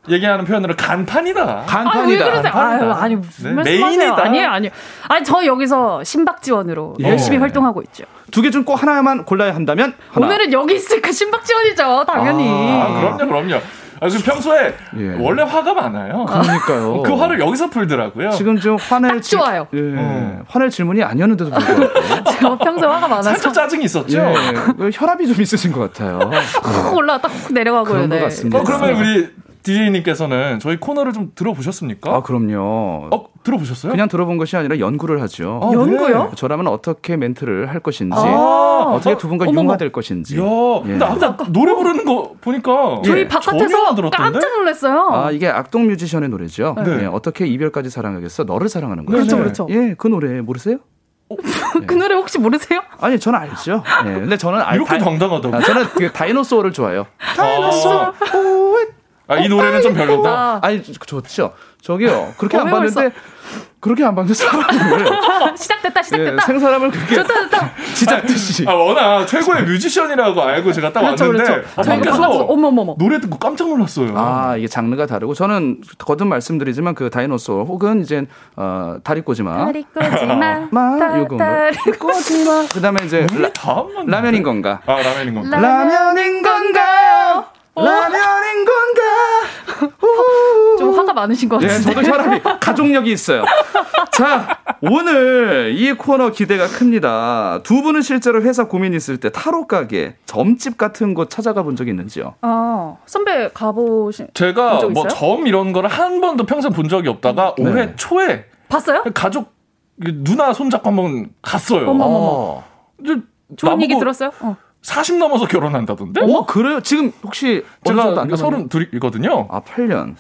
얘기하는 표현으로 간판이다. 간판이다. 아, 왜 그러세요? 간판이다. 아유, 아니, 무슨 네? 메인이다. 아니에요, 아니에요. 아니, 저 여기서 신박지원으로 예. 열심히 활동하고 있죠. 두 개 중 꼭 하나만 골라야 한다면 하나. 오늘은 여기 있으니까 신박지원이죠, 당연히. 아 그럼요 그럼요. 아, 그 평소에 예. 원래 화가 많아요. 그러니까요. 그 화를 여기서 풀더라고요. 지금 좀 화낼 딱 좋아요. 예. 어. 화낼 질문이 아니었는데도 불구하고 제가 평소에 화가 많아서 살짝 짜증이 있었죠. 예. 그 혈압이 좀 있으신 것 같아요. 훅 올라왔다 훅 내려가고요. 그런 것 네. 같습니다. 어 그러면 우리 DJ님께서는 저희 코너를 좀 들어보셨습니까? 아 그럼요. 어 들어보셨어요? 그냥 들어본 것이 아니라 연구를 하죠. 아, 연구요? 저라면 어떻게 멘트를 할 것인지, 아. 어떻게 두 분과. 융화될 것인지. 야, 예. 근데 아까 노래 부르는 거 보니까 저희 예, 바깥에서? 깜짝 놀랐어요. 아 이게 악동 뮤지션의 노래죠. 네. 예, 어떻게 이별까지 사랑하겠어? 너를 사랑하는 거죠. 그렇죠, 네. 그렇죠. 예, 그 노래 모르세요? 그 노래 혹시 모르세요? 아니 저는 알죠. 예, 근데 저는 알, 이렇게 다- 당당하다고? 아, 저는 그 다이노소어를 좋아해요. 아, 아, 이 노래는 좀 별로다. 아, 아니 좋죠. 저기요 그렇게 안 어? 봤는데 그렇게 안 봤는데 사람을 시작됐다, 예, 시작됐다. 생사람을 그렇게 좋다, 좋다. 쥐 잡듯이. 아, 워낙 최고의 뮤지션이라고 알고 제가 딱 그렇죠, 왔는데 그렇죠. 아, 저희가 밖에서 어머머머. 노래 듣고 깜짝 놀랐어요. 아 이게 장르가 다르고 저는 거듭 말씀드리지만 그 Dinosaur 혹은 이제 어 다리 꼬지마 다리 꼬지마. 마 요거 다리 꼬지마 그다음에 이제 라? 라면인 건가 아, 라면인 건가? 라면인 건가요 라면인 건가 좀 화가 많으신 것 예, 같은데. 저도 혈압이 가족력이 있어요. 자, 오늘 이 코너 기대가 큽니다. 두 분은 실제로 회사 고민 있을 때 타로 가게, 점집 같은 곳 찾아가 본 적 있는지요? 아, 선배 가보신 제가 본적 뭐 있어요? 점 이런 거를 한 번도 평생 본 적이 없다가 네. 올해 초에 봤어요? 가족 누나 손잡고 한번 갔어요. 어머, 어머. 어. 근데 좋은 얘기 들었어요? 어. 40 넘어서 결혼한다던데? 어, 그래요? 지금 혹시 제가 안 서른 둘이거든요. 아, 8년.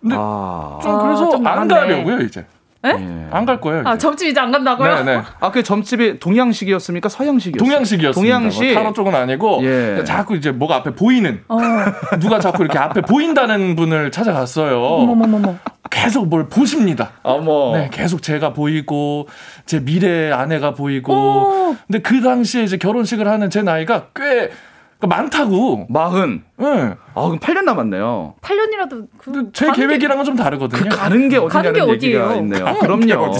근데 아, 좀 아, 그래서 좀 안. 가려고요 이제. 예. 안갈 거예요. 이제. 아, 점집 이제 안 간다고요? 네네. 아, 그 점집이 동양식이었습니까? 서양식이었어요? 동양식이었습니다. 동양식. 뭐 타로 쪽은 아니고 예. 자꾸 이제 뭐가 앞에 보이는 어. 누가 자꾸 이렇게 앞에 보인다는 분을 찾아갔어요. 어머머머머. 계속 뭘 보십니다. 어머. 네, 계속 제가 보이고 제 미래 아내가 보이고. 오. 근데 그 당시에 이제 결혼식을 하는 제 나이가 꽤 많다고. 마흔. 예. 아, 그럼 8년 남았네요. 8년이라도 그제 가는 게- 계획이랑은 좀 다르거든요. 그 가는 게 가는 게 어디냐는 얘기가 어디예요? 있네요. 가는 게 그럼요.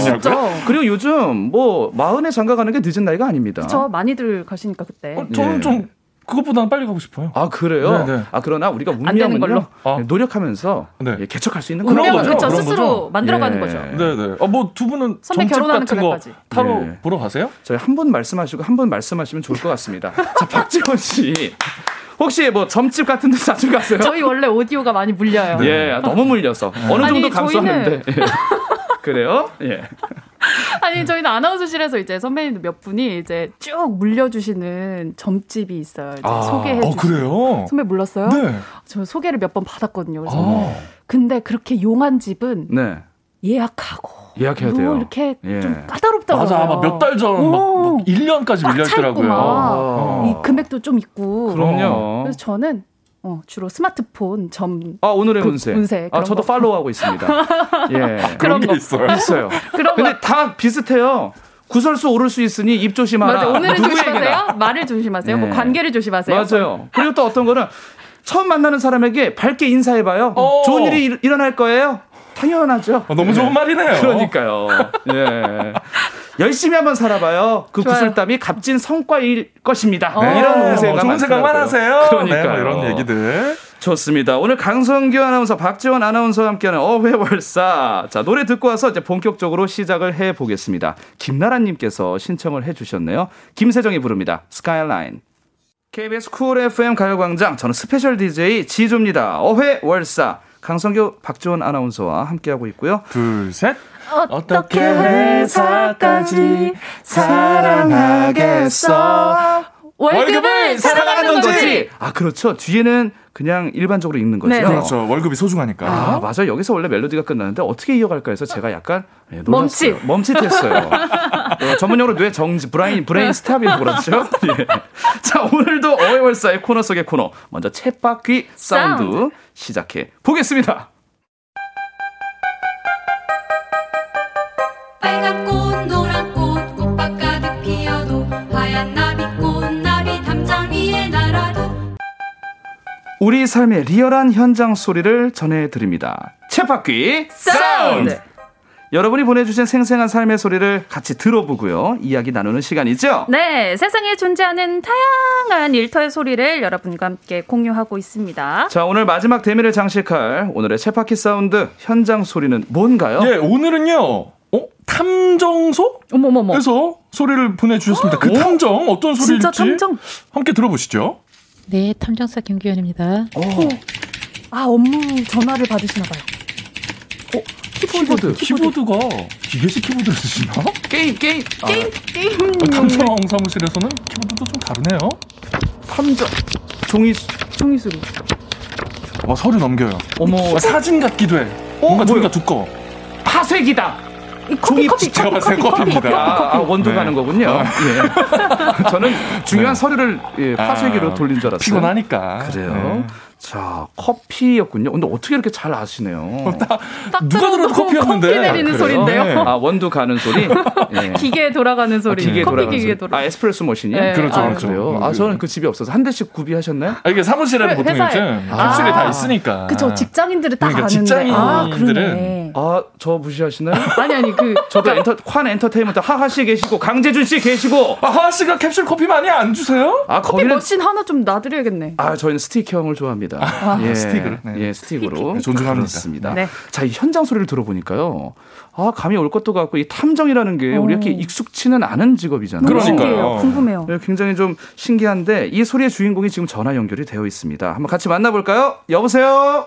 그리고 요즘 뭐 마흔에 장가 가는 게 늦은 나이가 아닙니다. 저 많이들 가시니까 그때. 어, 저는 예. 좀 그것보다는 빨리 가고 싶어요. 아 그래요? 네, 네. 아 그러나 우리가 운명은요 걸로? 네, 노력하면서 네. 예, 개척할 수 있는 그런 거죠. 그렇죠. 그런 스스로 거죠. 만들어가는 예. 거죠. 네네. 어, 뭐두 분은 선배 점집 결혼하는 같은 거 그날까지. 타로 네. 보러 가세요? 저희 한 분 말씀하시고 한 분 말씀하시면 좋을 것 같습니다. 자 박지원 씨 혹시 뭐 점집 같은 데 자주 가세요? 저희 원래 오디오가 많이 물려요. 예, 너무 물려서 어느 아니, 정도 감수하는데 저희는- 예. 그래요? 예. 아니 저희는 아나운서실에서 이제 선배님들 몇 분이 이제 쭉 물려주시는 점집이 있어요. 아, 소개해 어 주시. 그래요? 선배 몰랐어요? 네. 저 소개를 몇 번 받았거든요. 그래서 아. 근데 그렇게 용한 집은 네. 예약하고 예약해야 뭐 돼요. 이렇게 예. 좀 까다롭더라고요. 맞아, 막몇달 전, 막, 오. 막 1년까지 꽉 밀려 차 있고 있더라고요. 막. 어. 이 금액도 좀 있고. 그럼요. 그래서 저는 어, 주로 스마트폰 점 아 오늘의 그 운세. 운세, 아 저도 거. 팔로우하고 있습니다. 예. 그런 게 거. 있어요. 있어요. 그런 근데 거. 다 비슷해요. 구설수 오를 수 있으니 입 조심하라. 맞아. 오늘은. 조심하세요. 말을 조심하세요. 뭐 네. 관계를 조심하세요. 맞아요. 그리고 또 어떤 거는 처음 만나는 사람에게 밝게 인사해봐요. 어. 좋은 일이 일, 일어날 거예요. 당연하죠. 어, 너무 좋은 말이네요. 그러니까요. 예. 열심히 한번 살아봐요. 그 좋아요. 구슬땀이 값진 성과일 것입니다. 네, 이런 어, 운세가 좋은 생각만. 하세요. 그러니까요. 네, 뭐 이런 얘기들. 좋습니다. 오늘 강성규 아나운서, 박지원 아나운서와 함께하는 어회월사. 자, 노래 듣고 와서 이제 본격적으로 시작을 해 보겠습니다. 김나라님께서 신청을 해 주셨네요. 김세정이 부릅니다. 스카이라인. KBS 쿨 FM 가요광장. 저는 special DJ 지조입니다. 어회월사. 강성규, 박지원 아나운서와 함께하고 있고요. 둘, 셋. 어떻게 회사까지 사랑하겠어? 월급을 사랑하는 거지. 아, 그렇죠. 뒤에는 그냥 일반적으로 읽는 거죠. 네, 네. 그렇죠. 월급이 소중하니까. 아, 맞아. 여기서 원래 멜로디가 끝나는데 어떻게 이어갈까 해서 제가 약간 예, 놀랐어요. 멈칫. 멈칫했어요. 어, 전문용어로 뇌 정지, 브라인, brain stop이라고 그러죠. 예. 자, 오늘도 어회월사의 코너 속의 코너. 먼저 쳇바퀴 사운드, 사운드. 시작해 보겠습니다. 우리 삶의 리얼한 현장 소리를 전해드립니다. 쳇바퀴 사운드! 여러분이 보내주신 생생한 삶의 소리를 같이 들어보고요. 이야기 나누는 시간이죠. 네, 세상에 존재하는 다양한 일터의 소리를 여러분과 함께 공유하고 있습니다. 자, 오늘 마지막 대미를 장식할 오늘의 쳇바퀴 사운드 현장 소리는 뭔가요? 예, 오늘은요. 어? 탐정소? 어머머머. 에서 소리를 보내주셨습니다. 그 오? 탐정 어떤 소리일지 진짜 탐정. 함께 들어보시죠. 네, 탐정사 김규현입니다. 아, 업무 전화를 받으시나 봐요. 키보드. 키보드 가 기계식 키보드를 쓰시나? 게임, 게임. 게임, 게임. 어, 탐정 사무실에서는 키보드도 좀 다르네요. 탐정. 종이, 종이 소리. 어, 서류 넘겨요. 어머. 어, 사진 같기도 해. 뭔가 종이가 두꺼워. 파쇄기다. 이 커피, 커피, 제가 커피, 봤을 때 커피, 커피, 커피입니다. 커피, 아, 커피. 아, 원두 네. 가는 거군요. 예. 저는 중요한 네. 서류를 예, 파쇄기로 아, 돌린 줄 알았어요. 피곤하니까. 그래요. 네. 자, 커피였군요. 근데 어떻게 이렇게 잘 아시네요? 딱 누가 들어도 커피였는데. 커피 내리는 그래요? 소리인데요. 아, 원두 가는 소리? 예. 기계 돌아가는 소리. 기계 커피 돌아가는 기계. 돌아. 아, 에스프레소 machine이? 네. 그렇죠, 아, 그렇죠. 그래요? 아, 저는 그 집이 없어서 한 대씩 구비하셨나요? 아, 이게 사무실에는 회- 보통 회사에. 요즘 아. 캡슐이 다 있으니까. 그쵸, 직장인들은 딱 그러니까 아는데. 아, 직장인들은 그러네. 아, 저 무시하시나요? 아니, 아니, 그. 저도 엔터, 관 엔터테인먼트 하하 씨 계시고 강재준 씨 계시고 아, 하하 씨가 캡슐 커피 많이 안 주세요? 아 커피 거기는 machine 하나 좀 놔드려야겠네. 아 저희는 스틱형을 좋아합니다. 예, 스틱으로? 네. 예, 스틱으로 네, 존중합니다. 그렇습니다. 네. 자, 이 현장 소리를 들어보니까요. 아 감이 올 것도 같고 이 탐정이라는 게 우리 이렇게 익숙치는 않은 직업이잖아요. 그러니까요. 신기해요. 궁금해요. 네, 굉장히 좀 신기한데 이 소리의 주인공이 지금 전화 연결이 되어 있습니다. 한번 같이 만나볼까요? 여보세요.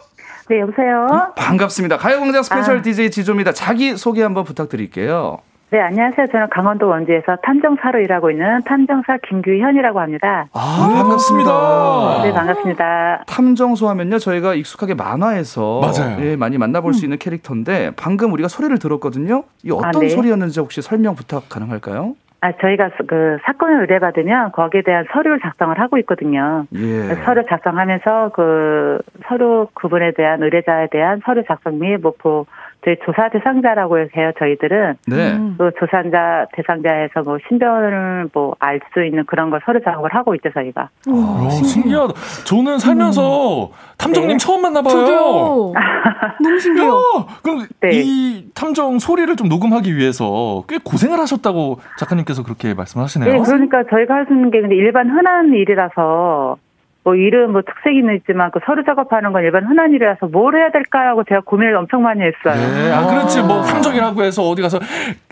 네, 여보세요? 반갑습니다. 가요광장 special 아. DJ 지조입니다. 자기 소개 한번 부탁드릴게요. 네, 안녕하세요. 저는 강원도 원주에서 탐정사로 일하고 있는 탐정사 김규현이라고 합니다. 아, 반갑습니다. 네, 반갑습니다. 탐정소 하면요 저희가 익숙하게 만화에서 맞아요. 예, 많이 만나볼 수 있는 캐릭터인데 방금 우리가 소리를 들었거든요. 이 어떤 아, 네. 소리였는지 혹시 설명 부탁 가능할까요? 아, 저희가 서- 그 사건을 의뢰받으면 거기에 대한 서류를 작성을 하고 있거든요. 예. 서류 작성하면서 그 서류 그분에 대한 의뢰자에 대한 서류 작성 및 모포 저희 조사 대상자라고 해요, 저희들은. 네. 그 조사자 대상자에서 뭐 신변을 뭐 알 수 있는 그런 걸 서류 작업을 하고 있죠, 저희가. 어, 신기하다. 저는 살면서 탐정님 네. 처음 만나봐요. 저도요. 너무 신기해요. 야, 그럼 네. 이 탐정 소리를 좀 녹음하기 위해서 꽤 고생을 하셨다고 작가님께서 그렇게 말씀하시네요. 네, 그러니까 저희가 할 수 있는 게 근데 일반 흔한 일이라서 뭐 일은 뭐 특색이 있지만 그 서류 작업하는 건 일반 흔한 일이라서 뭘 해야 될까라고 제가 고민을 엄청 많이 했어요. 네, 아, 그렇지. 뭐 탐정이라고 해서 어디 가서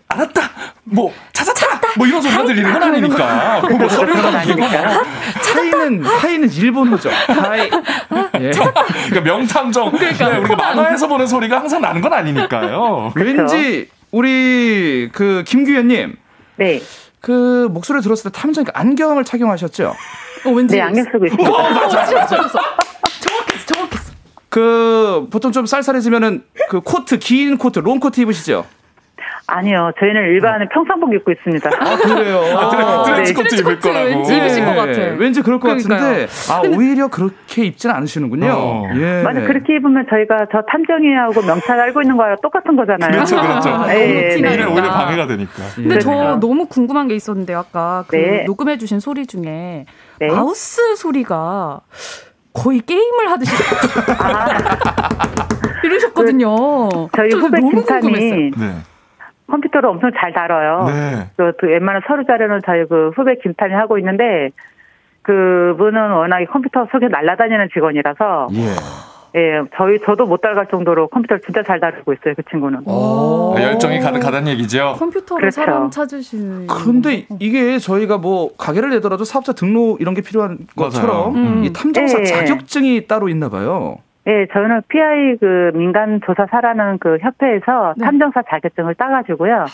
알았다. 뭐 찾았다. 뭐 이런 소리가 들리는 건 아니니까. 뭐 뭐. 아니니까. 하이는 하이는 일본어죠. 하이. 예. 그러니까 명탐정. 네, 우리가 만화에서 보는 소리가 항상 나는 건 아니니까요. 왠지 우리 그 김규현님 네. 그 목소리 들었을 때 탐정이 안경을 착용하셨죠? 어, 왠지. 네, 안경 쓰고 있습니다. 어, 맞아, 맞아. 정확했어, 정확했어. 그 보통 좀 쌀쌀해지면은 그 코트 긴 코트 롱 코트 입으시죠? 아니요, 저희는 일반 평상복 입고 있습니다. 아 그래요. 아, 트렌- 트렌치 코트 트렌치 입을 거라고. 왠지 입으실 것 같아. 왠지 그럴 것 그러니까요. 같은데 아 오히려 그렇게 입진 않으시는군요. 어. 예. 맞아, 그렇게 입으면 저희가 저 탐정이하고 명찰 알고 있는 거랑 똑같은 거잖아요. 그렇죠, 그렇죠. 아, 네, 너무 네. 티나요. 일에 오히려 방해가 되니까. 근데 예. 저 그렇죠. 너무 궁금한 게 있었는데 아까 그 네. 녹음해주신 소리 중에 네. 마우스 소리가 거의 게임을 하듯이 이러셨거든요. 저희 저 후배 너무 김탄이 궁금했어요. 네. 컴퓨터를 엄청 잘 다뤄요. 네. 그, 그 웬만한 서류 자료는 저희 그 후배 김탄이 하고 있는데 그분은 워낙에 컴퓨터 속에 날아다니는 직원이라서 예. 예 저희 저도 못 따라갈 정도로 컴퓨터를 진짜 잘 다루고 있어요 그 친구는. 어. 아, 열정이 가득하다는 얘기죠. 컴퓨터로 그렇죠. 사람 찾으시는. 근데 이게 저희가 뭐 가게를 내더라도 사업자 등록 이런 게 필요한 것처럼 음. 이 탐정사 예. 자격증이 따로 있나 봐요. 예, 저는 PI 그 민간 조사사라는 그 협회에서 네. 탐정사 자격증을 따가지고요.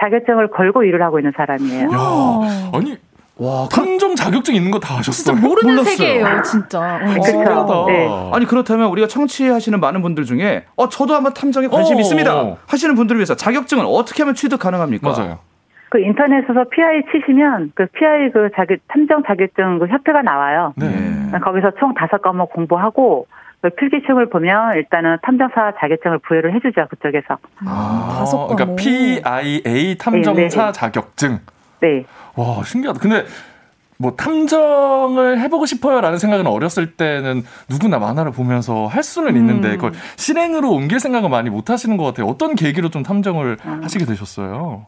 자격증을 걸고 일을 하고 있는 사람이에요. 야, 아니 와, 탐정 자격증 있는 거다 진짜 하셨어요. 모르는 몰랐어요. 세계예요, 진짜. 어, 그쵸. 신기하다. 네. 아니 그렇다면 우리가 청취하시는 많은 분들 중에 어 저도 한번 탐정에 관심 이 어. 있습니다 하시는 분들을 위해서 자격증을 어떻게 하면 취득 가능합니까? 맞아요. 그 인터넷에서 PI 치시면 그 PI 그 자격 탐정 자격증 그 협회가 나와요. 네. 예. 거기서 총 다섯 과목 공부하고 그 필기층을 보면 일단은 탐정사 자격증을 부여를 해주죠 그쪽에서. 아, 다섯 어, 그러니까. PIA 탐정사 네, 네. 자격증. 네. 와 신기하다. 근데 뭐 탐정을 해보고 싶어요라는 생각은 어렸을 때는 누구나 만화를 보면서 할 수는 있는데 음. 그걸 실행으로 옮길 생각은 많이 못 하시는 것 같아요. 어떤 계기로 좀 탐정을 아. 하시게 되셨어요?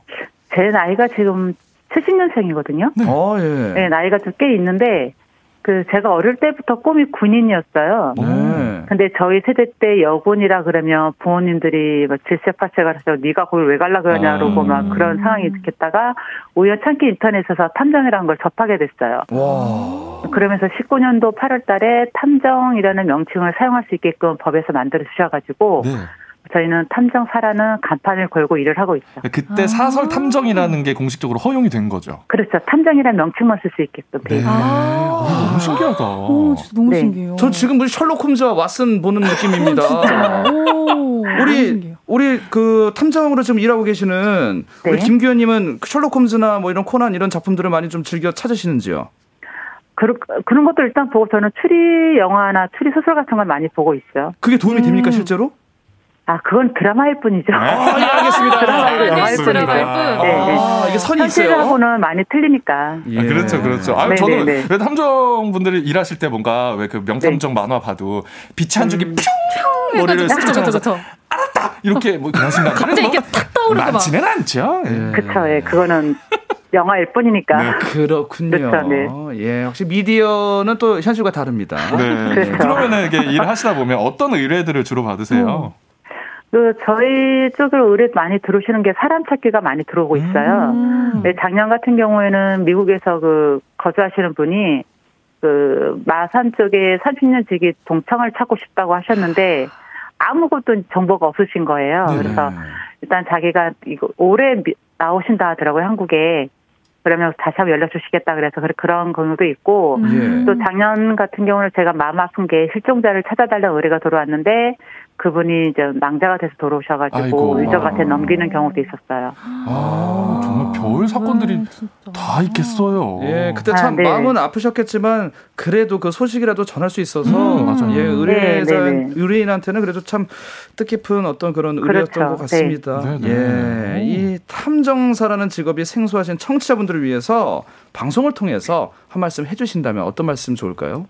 제 나이가 지금 70년생이거든요. 어 예. 네, 나이가 좀 꽤 있는데 그 제가 어릴 때부터 꿈이 군인이었어요. 네. 근데 저희 세대 때 여군이라 그러면 부모님들이 뭐 질색팔색을 해서 네가 거기 왜 갈라 그러냐 그러고 아. 막 그런 상황이 있겠다가 우연찮게 인터넷에서 탐정이라는 걸 접하게 됐어요. 와. 그러면서 19년도 8월 달에 탐정이라는 명칭을 사용할 수 있게끔 법에서 만들어 주셔 가지고 네. 저희는 탐정사라는 간판을 걸고 일을 하고 있죠. 그때 아. 사설 탐정이라는 게 공식적으로 허용이 된 거죠. 그렇죠. 탐정이라는 명칭만 쓸 수 있게끔 돼 네. 있어요. 아, 너무 신기하다. 오, 진짜 너무 네. 신기해요. 저 지금 무슨 셜록 홈즈와 왓슨 보는 느낌입니다. 오, 너무 우리. 우리 그 탐정으로 지금 일하고 계시는 우리 네. 김규현님은 셜록 홈즈나 뭐 이런 코난 이런 작품들을 많이 좀 즐겨 찾으시는지요? 그런 그런 것도 일단 보고 저는 추리 영화나 추리 소설 같은 걸 많이 보고 있어요. 그게 도움이 됩니까 실제로? 아 그건 드라마일 뿐이죠. 아, 예, 알겠습니다. 드라마고 영화일. 드라마일 뿐. 네, 네. 아, 이게 선이 있어요. 현실하고는 많이 틀리니까. 예. 아, 그렇죠, 그렇죠. 아, 네, 저는 네, 네. 왜 탐정분들이 일하실 때 뭔가 왜 그 명탐정 만화 봐도 빛이 한 줄기 뿅 머리를 그쵸, 스쳐가면서 그쵸. 이렇게 뭐 그런 순간 갑자기 이렇게 탁 떠오르고 막. 많지는 않죠. 예. 그쵸, 예, 그거는 영화일 뿐이니까. 그렇군요. 그렇죠, 네. 예, 역시 미디어는 또 현실과 다릅니다. 네. 그렇죠. 그러면은 이게 일을 하시다 보면 어떤 의뢰들을 주로 받으세요? 그 저희 쪽으로 의뢰 많이 들어오시는 게 사람 찾기가 많이 들어오고 있어요. 음. 네, 작년 같은 경우에는 미국에서 그 거주하시는 분이 그 마산 쪽에 30년 지기 동창을 찾고 싶다고 하셨는데 아무것도 정보가 없으신 거예요. 네. 그래서 일단 자기가 이거 올해 미- 나오신다 하더라고요 한국에. 그러면 다시 한번 연락 주시겠다 그래서 그래- 그런 경우도 있고 예. 또 작년 같은 경우는 제가 마음 아픈 게 실종자를 찾아달라는 의뢰가 들어왔는데 그분이 이제 낭자가 돼서 돌아오셔가지고. 유족한테 넘기는 경우도 있었어요. 아, 정말 별 사건들이 다 있겠어요. 예, 그때 아, 참 네. 마음은 아프셨겠지만 그래도 그 소식이라도 전할 수 있어서 음. 예, 의뢰자 네, 네, 네. 의뢰인한테는 그래도 참 뜻깊은 어떤 그런 의뢰였던 그렇죠. 것 같습니다. 네. 네, 예, 네. 이 탐정사라는 직업이 생소하신 청취자분들을 위해서 방송을 통해서 한 말씀 해주신다면 어떤 말씀 좋을까요?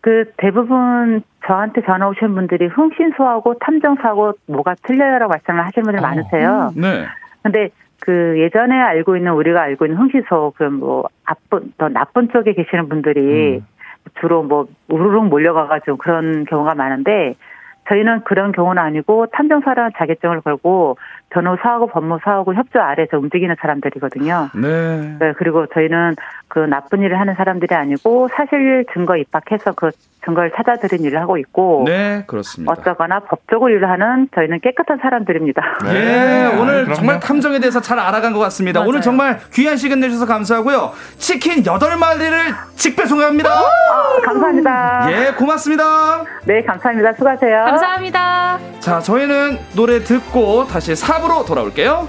그 대부분 저한테 전화 오신 분들이 흥신소하고 탐정사하고 뭐가 틀려요라고 말씀을 하시는 분들이 어. 많으세요. 네, 근데 그 예전에 알고 있는 우리가 알고 있는 흥신소 그 뭐 나쁜 더 나쁜 쪽에 계시는 분들이 음. 주로 뭐 우르륵 몰려가가지고 그런 경우가 많은데 저희는 그런 경우는 아니고 탐정사라는 자격증을 걸고 변호사하고 법무사하고 협조 아래서 움직이는 사람들이거든요. 네. 네, 그리고 저희는 그 나쁜 일을 하는 사람들이 아니고 사실 증거 입학해서 그 증거를 찾아들인 일을 하고 있고 네, 그렇습니다. 어쩌거나 법적으로 일을 하는 저희는 깨끗한 사람들입니다. 예, 오늘 그럼요. 정말 탐정에 대해서 잘 알아간 것 같습니다. 오늘 정말 귀한 시간 내주셔서 감사하고요. 치킨 8마리를 직배송합니다. 아, 감사합니다. 예, 고맙습니다. 네, 감사합니다. 수고하세요. 감사합니다. 자, 저희는 노래 듣고 다시 4부로 돌아올게요.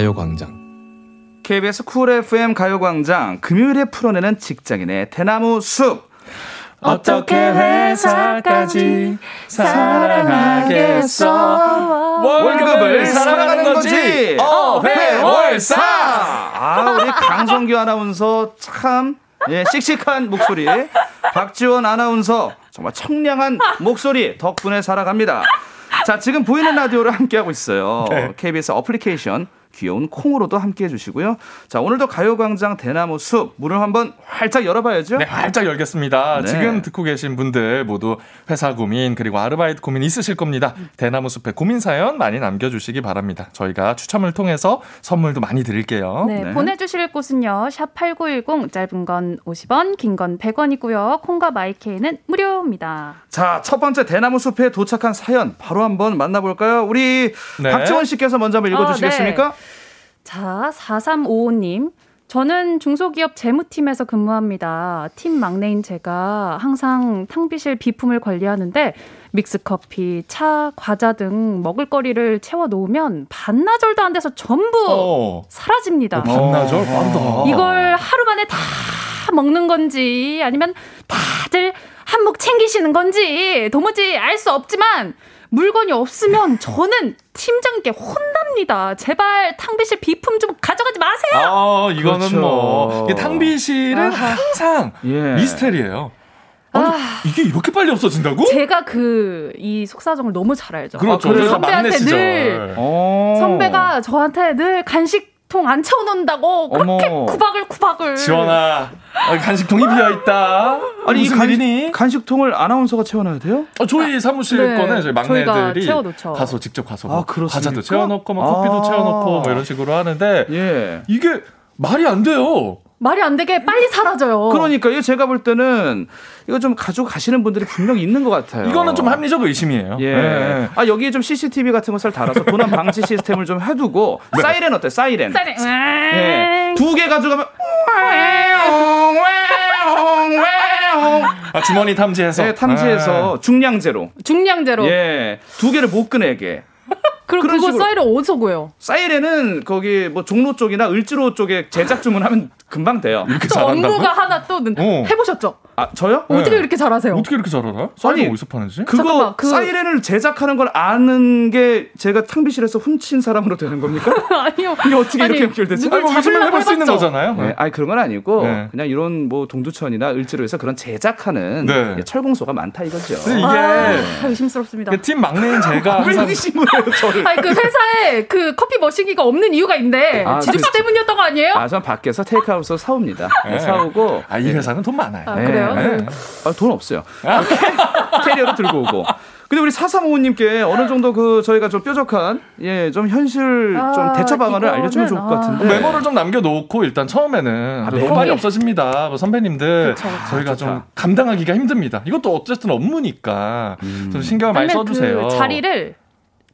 가요광장. KBS 쿨 FM 가요광장 금요일에 풀어내는 직장인의 대나무 숲. 어떻게 회사까지 사랑하겠어? 월급을 사랑하는 거지. 어회월사. 아, 우리 강성규 아나운서 참 예, 씩씩한 목소리. 박지원 아나운서 정말 청량한 목소리 덕분에 살아갑니다. 자, 지금 보이는 라디오를 함께하고 있어요. 네. KBS 어플리케이션 귀여운 콩으로도 함께 해주시고요. 자, 오늘도 가요광장 대나무 숲 문을 한번 활짝 열어봐야죠. 네, 활짝 열겠습니다. 네. 지금 듣고 계신 분들 모두 회사 고민 그리고 아르바이트 고민 있으실 겁니다. 대나무 숲에 고민 사연 많이 남겨주시기 바랍니다. 저희가 추첨을 통해서 선물도 많이 드릴게요. 네, 보내주실 곳은요. 샵 8910, 짧은 건 50원, 긴 건 100원이고요. 콩과 마이케이는 무료입니다. 자, 첫 번째 대나무 숲에 도착한 사연 바로 한번 만나볼까요? 우리 네. 박지원 씨께서 먼저 한번 읽어주시겠습니까? 어, 네. 자, 4355님. 저는 중소기업 재무팀에서 근무합니다. 팀 막내인 제가 항상 탕비실 비품을 관리하는데 믹스커피, 차, 과자 등 먹을거리를 채워 놓으면 반나절도 안 돼서 전부 어. 사라집니다. 반나절 빠르다. 이걸 하루 만에 다 먹는 건지 아니면 다들 한몫 챙기시는 건지 도무지 알 수 없지만 물건이 없으면 저는 팀장님께 혼납니다. 제발 탕비실 비품 좀 가져가지 마세요. 아, 이거는 그렇죠. 뭐 이게 탕비실은 아하. 항상 예. 미스테리예요. 아니, 이게 이렇게 빨리 없어진다고? 제가 그 이 속사정을 너무 잘 알죠. 그렇죠. 아, 그래서 선배한테 늘 시절. 어. 선배가 저한테 늘 간식 통 안 채워놓는다고 그렇게 어머. 구박을 구박을. 지원아, 어, 간식통이 비어 있다. 아니, 이 간식? 간식통을 아나운서가 채워놔야 돼요? 어, 저희 사무실 네, 거는 저희 막내들이. 가서 직접 가서 아, 뭐? 과자도 채워놓고 뭐 커피도 아. 채워놓고 뭐 이런 식으로 하는데 예. 이게 말이 안 돼요. 말이 안 되게 빨리 사라져요. 그러니까 이거 제가 볼 때는 이거 좀 가지고 가시는 분들이 분명히 있는 것 같아요. 이거는 좀 합리적 의심이에요. 예. 네. 아 여기에 좀 CCTV 같은 것을 달아서 도난 방지 시스템을 좀 해두고 네. 사이렌 어때? 사이렌. 쌀이 예. 두 개 가져가면 아, 주머니 탐지해서. 네, 탐지해서 중량제로. 중량제로. 예. 두 개를 못 꺼내게. 그럼 그런 그거. 쌀을 어디서 구해요? 사이렌은 거기 뭐 종로 쪽이나 을지로 쪽에 제작 주문하면 금방 돼요. 이렇게 또 잘한다고? 업무가 하나 또 는- 어. 해보셨죠? 아 저요? 어떻게 이렇게 잘하세요? 어떻게 이렇게 잘 알아? 사이렌 어디서 파는지? 그거 잠깐만, 그- 사이렌을 제작하는 걸 아는 게 제가 탕비실에서 훔친 사람으로 되는 겁니까? 아니요. 이게 어떻게 아니, 이렇게 연결되지? 아니, 뭐 잡으려고 해볼 수 있는? 거잖아요. 네, 아니 그런 건 아니고 네. 그냥 이런 뭐 동두천이나 을지로에서 그런 제작하는 네. 예, 철공소가 많다 이거죠. 이게 아, 의심스럽습니다. 그팀 막내인 제가 왜 항상 의심을 해요 저를? 아니 그 회사에 그 커피 머신기가 없는 이유가 있는데 아, 지주씨 그- 때문이었던 거 아니에요? 아, 전 밖에서 테이크아웃으로 사옵니다. 네, 네. 사오고 아, 이 회사는 돈 많아요. 아, 그래요? 네. 아, 돈 없어요. 캐리어로 들고 오고. 근데 우리 4355님께 어느 정도 그 저희가 좀 뾰족한 예, 좀 현실 좀 아, 대처 방안을 알려주면 좋을 것 아. 같은데. 메모를 좀 남겨놓고 일단 처음에는 아. 너무 없어집니다. 뭐 선배님들 그쵸, 그쵸. 저희가 좋다. 좀 감당하기가 힘듭니다. 이것도 어쨌든 업무니까 좀 신경을 많이 아니면 써주세요. 그 자리를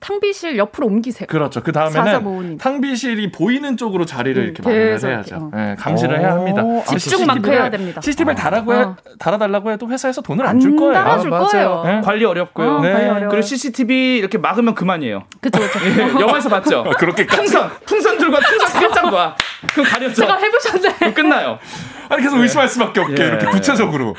탕비실 옆으로 옮기세요. 그렇죠. 그4455 다음에는 님. 탕비실이 보이는 쪽으로 자리를 음, 이렇게 마련을 계속 해야죠. 어. 예, 감시를 해야 합니다. 오, 집중만큼 CCTV 를 해야 됩니다. CCTV를 달라고 해, 어. 달아달라고 해도 회사에서 돈을 안안줄 거예요. 달아줄 맞아요. 거예요. 네. 관리 어렵고요. 어, 네. 관리 어려워요. 그리고 CCTV 이렇게 막으면 그만이에요. 그쵸. 예, 영화에서 봤죠? 그렇게까지. 풍선, 풍선들과 풍선 살짝과 그 가렸죠. 제가 해보셨네. 그럼 끝나요. 아니 계속 의심할 수밖에 없게 예. 이렇게 구체적으로.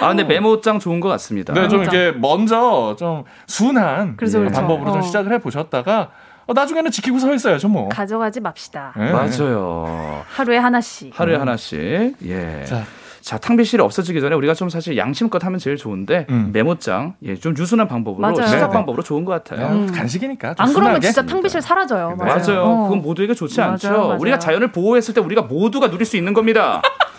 아, 근데 메모장 좋은 것 같습니다. 네, 좀 진짜. 이렇게 먼저 좀 순한 그래서 그렇죠. 방법으로 좀 어. 시작을 해 보셨다가 어, 나중에는 지키고 서 있어야죠 뭐. 가져가지 맙시다. 네. 맞아요. 하루에 하나씩. 하루에 하나씩. 예. 자. 자, 탕비실이 없어지기 전에 우리가 좀 사실 양심껏 하면 제일 좋은데 음. 메모장 예, 좀 유순한 방법으로 맞아요. 시작 네네. 방법으로 좋은 것 같아요. 야, 간식이니까. 좀안 그러면 순하게. 진짜 탕비실 사라져요. 맞아요. 맞아요. 어. 그건 모두에게 좋지 맞아요, 않죠. 맞아요. 우리가 자연을 보호했을 때 우리가 모두가 누릴 수 있는 겁니다.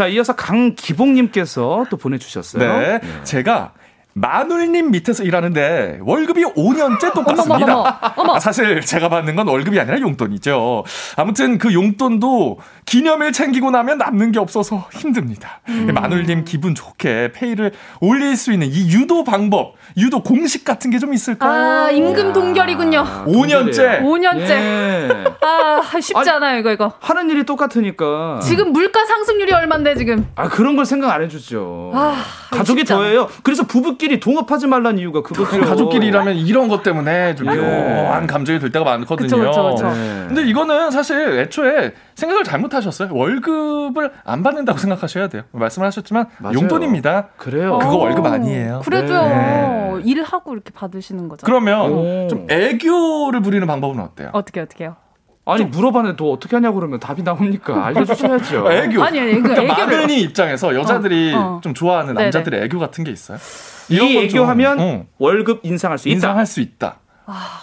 자, 이어서 강기봉님께서 또 보내주셨어요. 네, 제가 마눌님 밑에서 일하는데 월급이 5년째 똑같습니다. 어머, 어머, 어머. 아, 사실 제가 받는 건 월급이 아니라 용돈이죠. 아무튼 그 용돈도 기념일 챙기고 나면 남는 게 없어서 힘듭니다. 음. 마눌님 기분 좋게 페이를 올릴 수 있는 이 유도 방법, 유도 공식 같은 게 좀 있을까요? 아, 임금 동결이군요. 5년째. 5년째. 예. 아, 쉽지 아니, 않아요, 이거, 이거. 하는 일이 똑같으니까. 지금 물가 상승률이 얼만데, 지금. 아 그런 걸 생각 안 해주죠. 아, 가족이. 더해요. 그래서 부부끼리 동업하지 말라는 이유가 그거죠. 가족끼리 일하면 이런 것 때문에 좀 예. 묘한 감정이 들 때가 많거든요. 그쵸, 그쵸, 그쵸. 네. 근데 이거는 사실 애초에 생각을 잘못하셨어요. 월급을 안 받는다고 생각하셔야 돼요. 말씀을 하셨지만 맞아요. 용돈입니다. 그래요. 그거 어, 월급 아니에요. 그래도요. 네. 일하고 이렇게 받으시는 거죠. 그러면 오. 좀 애교를 부리는 방법은 어때요? 어떻게, 어떻게요? 아니 물어봤는데 또 어떻게 하냐 고 그러면 답이 나옵니까? 알려주셔야죠. 어, 애교. 아니, 아니, 그 그러니까 애교를. 마늘이 입장에서 여자들이 어, 어. 좀 좋아하는 네네. 남자들의 애교 같은 게 있어요? 이 애교하면 어, 월급 인상할 수 있다. 인상할 수 있다.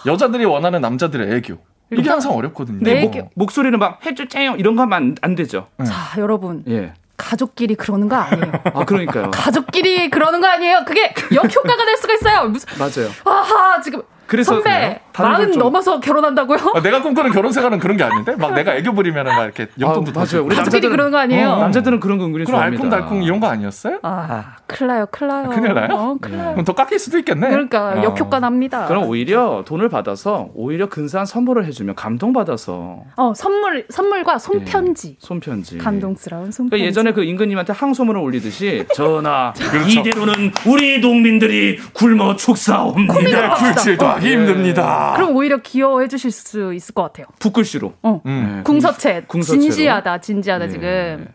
여자들이 원하는 남자들의 애교. 이게 일단 항상 어렵거든요. 내 뭐. 애교. 목소리는 막 해주세요 이런 거 하면 안, 안 되죠. 자, 여러분. 예. 가족끼리 그러는 거 아니에요. 아 그러니까요. 가족끼리 그러는 거 아니에요. 그게 역효과가 될 수가 있어요. 무슨 맞아요. 아하 지금 그래서 선배 마흔 좀- 넘어서 결혼한다고요? 아, 내가 꿈꾸는 결혼 생활은 그런 게 아닌데 막 내가 애교 부리면은 막 이렇게 용돈도 아, 더 맞아요. 우리 남자들은- 그러는 거 아니에요? 어, 남자들은 그런 거 은근히 그럼 좋아합니다. 알콩달콩 이런 거 아니었어요? 아, 큰일 나요, 큰일 나요. 큰일 나요? 어, 큰일 나요. 그럼 더 깎일 수도 있겠네. 그러니까 어. 역효과 납니다. 그럼 오히려 돈을 받아서 오히려 근사한 선물을 해주면 감동 받아서 어, 선물 선물과 손편지. 손편지. 감동스러운 손편지. 그러니까 예전에 그 임금님한테 항소문을 올리듯이 전하 그렇죠. 이대로는 우리 동민들이 굶어 죽사옵니다. 이게 굴질 더 하기 힘듭니다. 그럼 오히려 귀여워해 주실 수 있을 것 같아요. 붓글씨로. 어. 음. 궁서체. 궁서체로. 진지하다, 진지하다 예. 지금.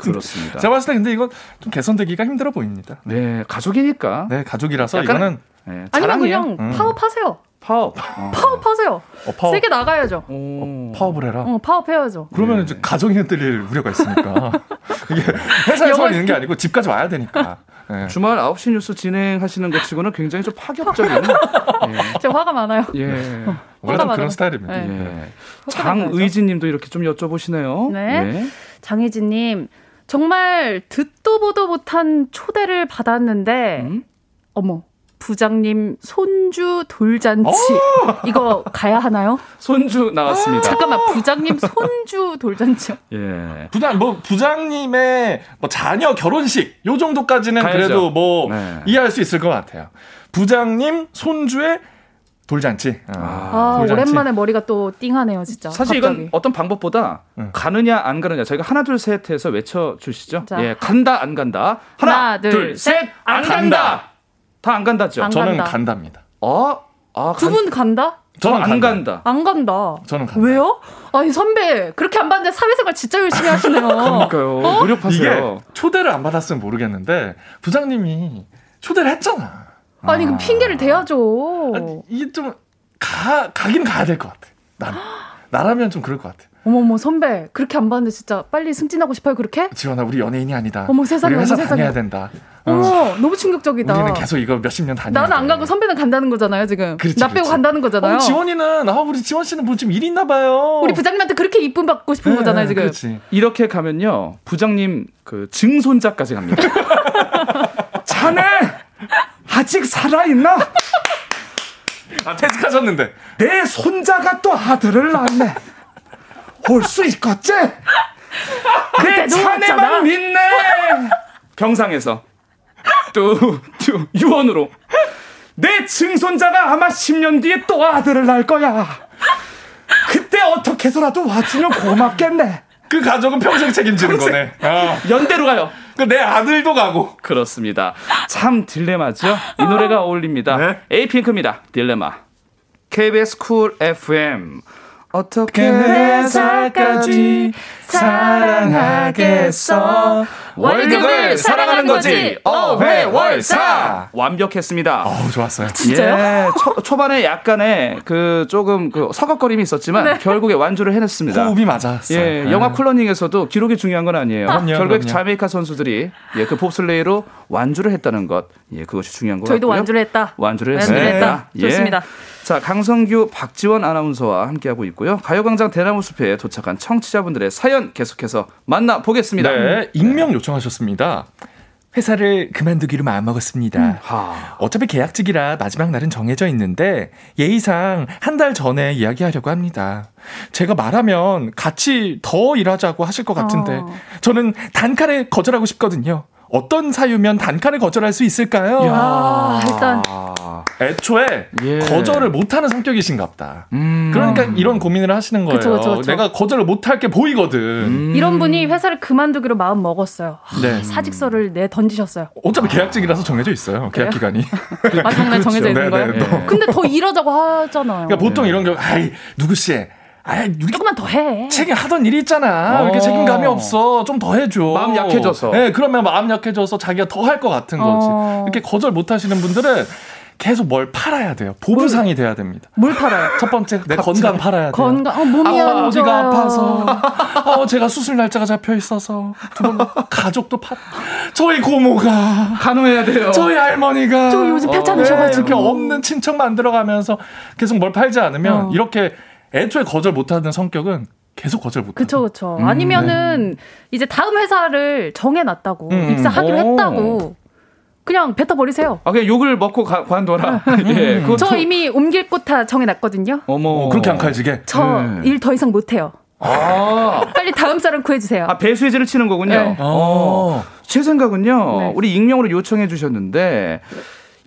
그렇습니다. 제가 봤을 때 근데 이거 좀 개선되기가 힘들어 보입니다. 네 가족이니까. 네, 가족이라서 약간- 이거는 네, 아니면. 그냥 음. 파업하세요. 파업. 어. 파업하세요. 어, 파업. 세게 나가야죠. 오. 파업을 해라. 어, 파업해야죠. 그러면 이제 가정이 흔들릴 우려가 있으니까. 이게 회사에서 영화- 있는 게 아니고 집까지 와야 되니까. 네. 주말 9시 뉴스 진행하시는 것 치고는 굉장히 좀 파격적인. 제가 화가 많아요. 예. 예. 원래 화가 좀 많아요. 그런 스타일입니다. 네. 네. 장의진 님도 이렇게 좀 여쭤보시네요. 네. 장혜진님, 정말 듣도 보도 못한 초대를 받았는데, 음? 어머, 부장님 손주 돌잔치. 이거 가야 하나요? 손주 나왔습니다. 잠깐만, 부장님 손주 돌잔치. 예. 부장 뭐 부장님의 뭐 자녀 결혼식 요 정도까지는 가야죠. 그래도 뭐 네. 이해할 수 있을 것 같아요. 부장님 손주의 돌잔치. 아, 돌잔치. 오랜만에 머리가 또 띵하네요, 진짜. 사실 갑자기. 이건 어떤 방법보다 응. 가느냐 안 가느냐 저희가 하나 둘 셋 해서 외쳐 주시죠. 자. 예, 간다 안 간다. 하나, 하나, 둘, 둘, 셋, 안안 간다. 다 안 간다죠. 안 저는 간다. 간답니다. 어? 아, 두 분 간다? 저는 안 간다. 안 간다. 저는 간다. 왜요? 아니 선배 그렇게 안 봤는데 사회생활 진짜 열심히 하시네요. 그러니까요. 어? 노력하세요. 이게 초대를 안 받았으면 모르겠는데 부장님이 초대를 했잖아. 아니 그럼 핑계를 대야죠. 이게 좀 가, 가긴 가야 될 것 같아. 난. 나라면 좀 그럴 것 같아. 어머머 선배 그렇게 안 봤는데 진짜 빨리 승진하고 싶어요 그렇게? 지원아, 우리 연예인이 아니다. 어머, 세상에, 우리 회사 어머, 세상에. 다녀야 된다. 어. 어머 너무 충격적이다. 우리는 계속 이거 몇십 년 다녀야 나는 안 가고 선배는 간다는 거잖아요 지금. 그렇지, 나 빼고 그렇지. 간다는 거잖아요. 어, 지원이는, 아, 우리 지원 씨는 뭐 좀일 있나 봐요. 우리 부장님한테 그렇게 이쁨 받고 싶은 네, 거잖아요 지금. 그렇지. 이렇게 가면요 부장님 그 증손자까지 갑니다. 자네 아직 살아 있나? 아, 퇴직하셨는데. 내 손자가 또 아들을 낳네. 올 수 있겠지? 내. 자네만 믿네. 병상에서 또, 또 유언으로 내 증손자가 아마 10년 뒤에 또 아들을 낳을 거야. 그때 어떻게 해서라도 와주면 고맙겠네. 그 가족은 평생 책임지는 평생. 거네. 어. 연대로 가요. 그 내 아들도 가고. 그렇습니다. 참 딜레마죠. 이 노래가 어울립니다. 네. 에이핑크입니다. 딜레마. KBS 쿨 FM. 어떻게 회사까지 사랑하겠어 월급을 사랑하는 거지. 어회월사. 완벽했습니다. 어우, 좋았어요. 예, 초, 초반에 약간의 그 조금 그 서걱거림이 있었지만 네. 결국에 완주를 해냈습니다. 호흡이 맞았어요. 예, 네. 영화 쿨러닝에서도 기록이 중요한 건 아니에요. 그럼요, 결국에 그럼요. 자메이카 선수들이 예, 그 봅슬레이로 완주를 했다는 것, 예, 그것이 중요한 것 저희도. 완주를 했다. 완주를 했습니다. 했다. 좋습니다. 자, 강성규, 박지원 아나운서와 함께하고 있고요. 가요광장 대나무 숲에 도착한 청취자분들의 사연 계속해서 만나보겠습니다. 네, 익명 요청하셨습니다. 회사를 그만두기로 마음먹었습니다. 하. 어차피 계약직이라 마지막 날은 정해져 있는데 예의상 한 달 전에 이야기하려고 합니다. 제가 말하면 같이 더 일하자고 하실 것 같은데 어. 저는 단칼에 거절하고 싶거든요. 어떤 사유면 단칼에 거절할 수 있을까요? 아, 일단 애초에 예. 거절을 못하는 성격이신가 보다. 음. 그러니까 이런 고민을 하시는 거예요. 그쵸, 그쵸, 그쵸. 내가 거절을 못할 게 보이거든. 음. 이런 분이 회사를 그만두기로 마음 먹었어요. 네. 사직서를 내 던지셨어요. 어차피 계약직이라서 정해져 있어요. 계약 기간이. 마지막날 정해져 있는 네, 거예요. 네, 또. 근데 더 일하자고 하잖아요. 그러니까 보통 이런 경우, 아이 누구 씨, 아이 우리 조금만 더 해. 책임 하던 일이 있잖아. 왜 이렇게 어. 책임감이 없어. 좀 더 해줘. 마음 약해져서. 네, 그러면 마음 약해져서 자기가 더 할 것 같은 거지. 어. 이렇게 거절 못 하시는 분들은 계속 뭘 팔아야 돼요. 보부상이 돼야 됩니다. 뭘 팔아요? 첫 번째, 내 건강 팔아야 돼요. 건강, 어, 몸이 아, 안 어디가. 아파서. 어, 제가 수술 날짜가 잡혀 있어서. 두 번, 가족도 팔. 저희 고모가. 간호해야 돼요. 저희 할머니가. 저 요즘 어, 편찮으셔가지고. 네, 이렇게 없는 친척 만들어가면서 계속 뭘 팔지 않으면 어. 이렇게 애초에 거절 못하는 성격은 계속 거절 못해요. 그쵸, 그쵸. 음, 아니면은 이제 다음 회사를 정해놨다고, 음, 입사하기로 오. 했다고, 그냥 뱉어 버리세요. 아, 그냥 욕을 먹고 가, 관둬라. 예, 그것도. 저 이미 옮길 곳 다 정해놨거든요. 어머. 어, 그렇게 안 칼지게. 저 네. 일더 이상 못해요. 아. 빨리 다음 사람 구해주세요. 아, 배수해제를 치는 거군요. 네. 어. 제 생각은요, 네. 우리 익명으로 요청해 주셨는데,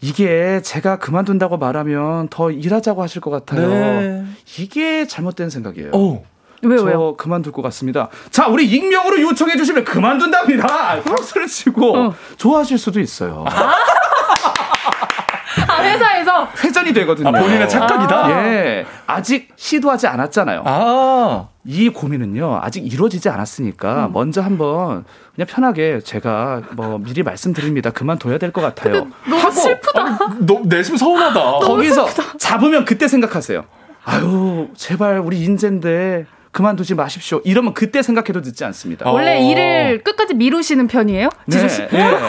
이게 제가 그만둔다고 말하면 더 일하자고 하실 것 같아요. 네. 이게 잘못된 생각이에요. 오. 왜요, 저 왜요? 그만둘 것 같습니다. 자, 우리 익명으로 요청해 주시면 그만둔답니다. 박수를 치고 어. 좋아하실 수도 있어요. 아, 회사에서 회전이 되거든요. 아, 본인의 착각이다? 예. 아직 시도하지 않았잖아요. 아. 이 고민은요 아직 이루어지지 않았으니까 먼저 한번 그냥 편하게 제가 뭐 미리 말씀드립니다 그만둬야 될 것 같아요 너무 슬프다. 너 내심 서운하다. 거기서 잡으면 그때 생각하세요 아유 제발 우리 인재인데 그만두지 마십시오 이러면 그때 생각해도 늦지 않습니다 원래 어. 일을 끝까지 미루시는 편이에요? 지수 씨? 예.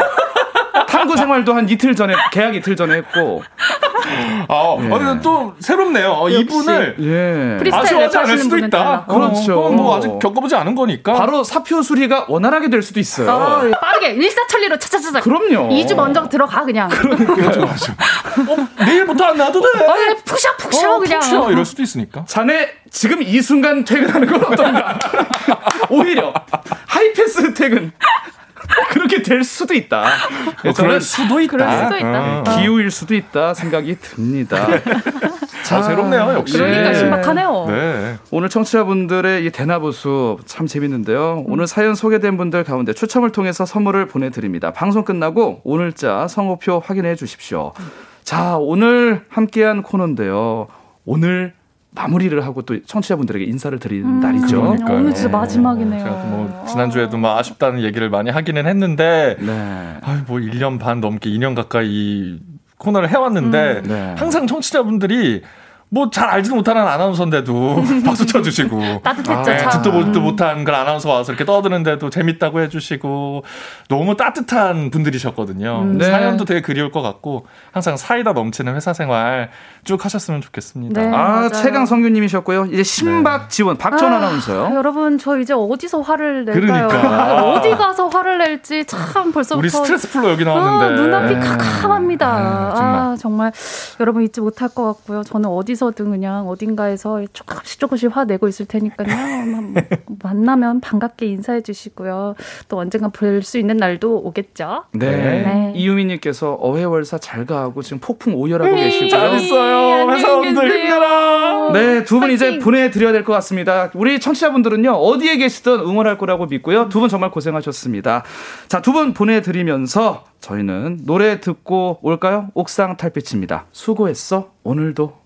탐구 생활도 한 이틀 전에 계약 이틀 전에 했고 아, 예. 어, 또 새롭네요. 어, 이분을 예 프리스타일 아쉬워하지 않을 수도 있다. 달라. 그렇죠. 어, 뭐 아직 겪어보지 않은 거니까. 바로 사표 수리가 원활하게 될 수도 있어요 어, 빠르게 일사천리로 차차차차. 그럼요 2주 먼저 들어가 그냥. 맞아, 맞아. 어, 내일부터 안 놔도 돼. 어, 예, 푸셔 푸셔 어, 그냥. 푹 쉬어. 이럴 수도 있으니까. 자네 지금 이 순간 퇴근하는 건 어떤가? 오히려 하이패스 퇴근 그렇게 될 수도 있다. 어, 그럴 수도 있다. 그럴 수도 있다. 어. 기우일 수도 있다 생각이 듭니다. 자, 새롭네요, 역시. 그러니까 네. 신박하네요. 네. 오늘 청취자분들의 이 대나무숲 참 재밌는데요. 오늘 사연 소개된 분들 가운데 추첨을 통해서 선물을 보내드립니다. 방송 끝나고 오늘자 성호표 확인해 주십시오. 자, 오늘 함께한 코너인데요. 오늘 마무리를 하고 또 청취자분들에게 인사를 드리는 음, 날이죠. 그러니까요. 오늘 진짜 마지막이네요. 제가 뭐 지난주에도 뭐 아쉽다는 얘기를 많이 하기는 했는데 네. 아유, 뭐 1년 반 넘게 2년 가까이 이 코너를 해왔는데 음. 네. 항상 청취자분들이 뭐 잘 알지도 못하는 아나운서인데도 박수 쳐주시고 따뜻했죠, 네, 참. 듣도 보지도 못한 그런 아나운서 와서 이렇게 떠드는데도 재밌다고 해주시고 너무 따뜻한 분들이셨거든요. 음. 네. 사연도 되게 그리울 것 같고 항상 사이다 넘치는 회사 생활 쭉 하셨으면 좋겠습니다. 네. 아. 최강 성규님이셨고요. 이제 신박 지원 박전 아, 아나운서요. 여러분 저 이제 어디서 화를 낼까요? 그러니까. 어디 가서 화를 낼지 참 벌써부터 우리 스트레스 풀로 여기 아, 나왔는데 눈앞이 네. 캄캄합니다. 네, 정말. 아, 정말 여러분 잊지 못할 것 같고요. 저는 어디 서든 그냥 어딘가에서 조금씩 조금씩 화 내고 있을 테니까요. 만- 만나면 반갑게 인사해 주시고요. 또 언젠가 볼 수 있는 날도 오겠죠. 네. 네. 이유민님께서 어회월사 잘 가고 지금 폭풍 오열하고 네, 계시고요. 잘 있어요. 안녕히 회사원들. 힘내라. 네, 두 분 이제! 보내드려야 될 것 같습니다. 우리 청취자분들은요, 어디에 계시든 응원할 거라고 믿고요. 두 분 정말 고생하셨습니다. 자, 두 분 보내드리면서 저희는 노래 듣고 올까요? 옥상 탈빛입니다. 수고했어, 오늘도.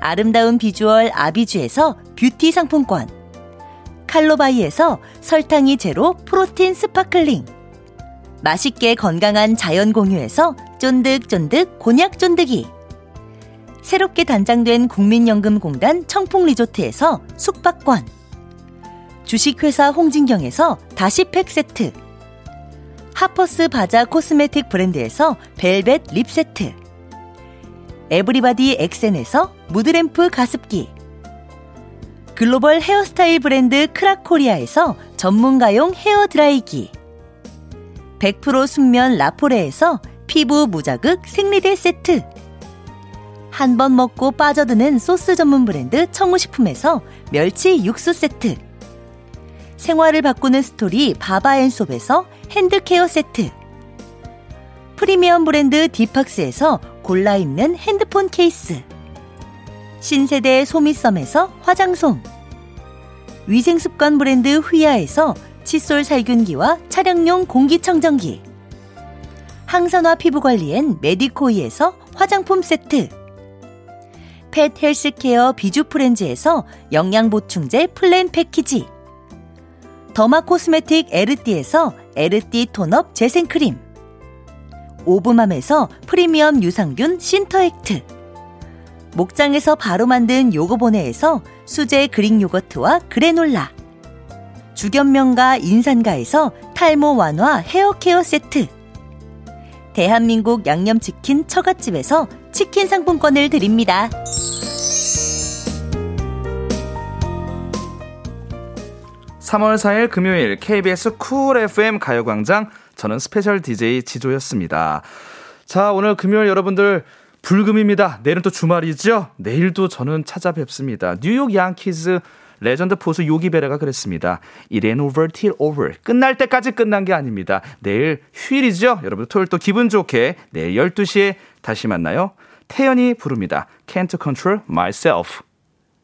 아름다운 비주얼 아비주에서 뷰티 상품권. 칼로바이에서 설탕이 제로 protein sparkling. 맛있게 건강한 자연 공유에서 쫀득쫀득 곤약 쫀득이. 새롭게 단장된 국민연금공단 청풍리조트에서 숙박권. 주식회사 홍진경에서 다시팩 세트. 하퍼스 바자 cosmetic 브랜드에서 벨벳 lip 세트. 에브리바디 엑센에서 mood lamp 가습기. 글로벌 헤어스타일 브랜드 크라코리아에서 전문가용 헤어 드라이기. 100% 순면 라포레에서 피부 무자극 생리대 세트. 한 번 먹고 빠져드는 소스 전문 브랜드 청우식품에서 멸치 육수 세트. 생활을 바꾸는 스토리 바바앤솝에서 hand care 세트. 프리미엄 브랜드 디팍스에서 골라 입는 핸드폰 케이스. 신세대 소미썸에서 화장솜. 위생습관 브랜드 휘하에서 칫솔 살균기와 차량용 공기청정기. 항산화 피부관리엔 메디코이에서 화장품 세트. pet healthcare 비주프렌즈에서 영양보충제 플랜 패키지. derma cosmetic 에르띠에서 에르띠 tone-up 재생크림. 오브맘에서 프리미엄 유산균 신터액트. 목장에서 바로 만든 요거보네에서 수제 Greek 요거트와 그래놀라. 주견명가 인산가에서 탈모 완화 헤어케어 세트. 대한민국 양념치킨 처갓집에서 치킨 상품권을 드립니다. 삼월 4일 금요일 KBS 쿨 FM 가요광장 저는 스페셜 DJ 지조였습니다. 자, 오늘 금요일 여러분들 불금입니다. 내일은 또 주말이죠? 내일도 저는 찾아뵙습니다. 뉴욕 양키즈 레전드 포수 요기 베레가 그랬습니다. It ain't over till over. 끝날 때까지 끝난 게 아닙니다. 내일 휴일이죠? 여러분 토요일 또 기분 좋게 내일 12시에 다시 만나요. 태연이 부릅니다. Can't control myself.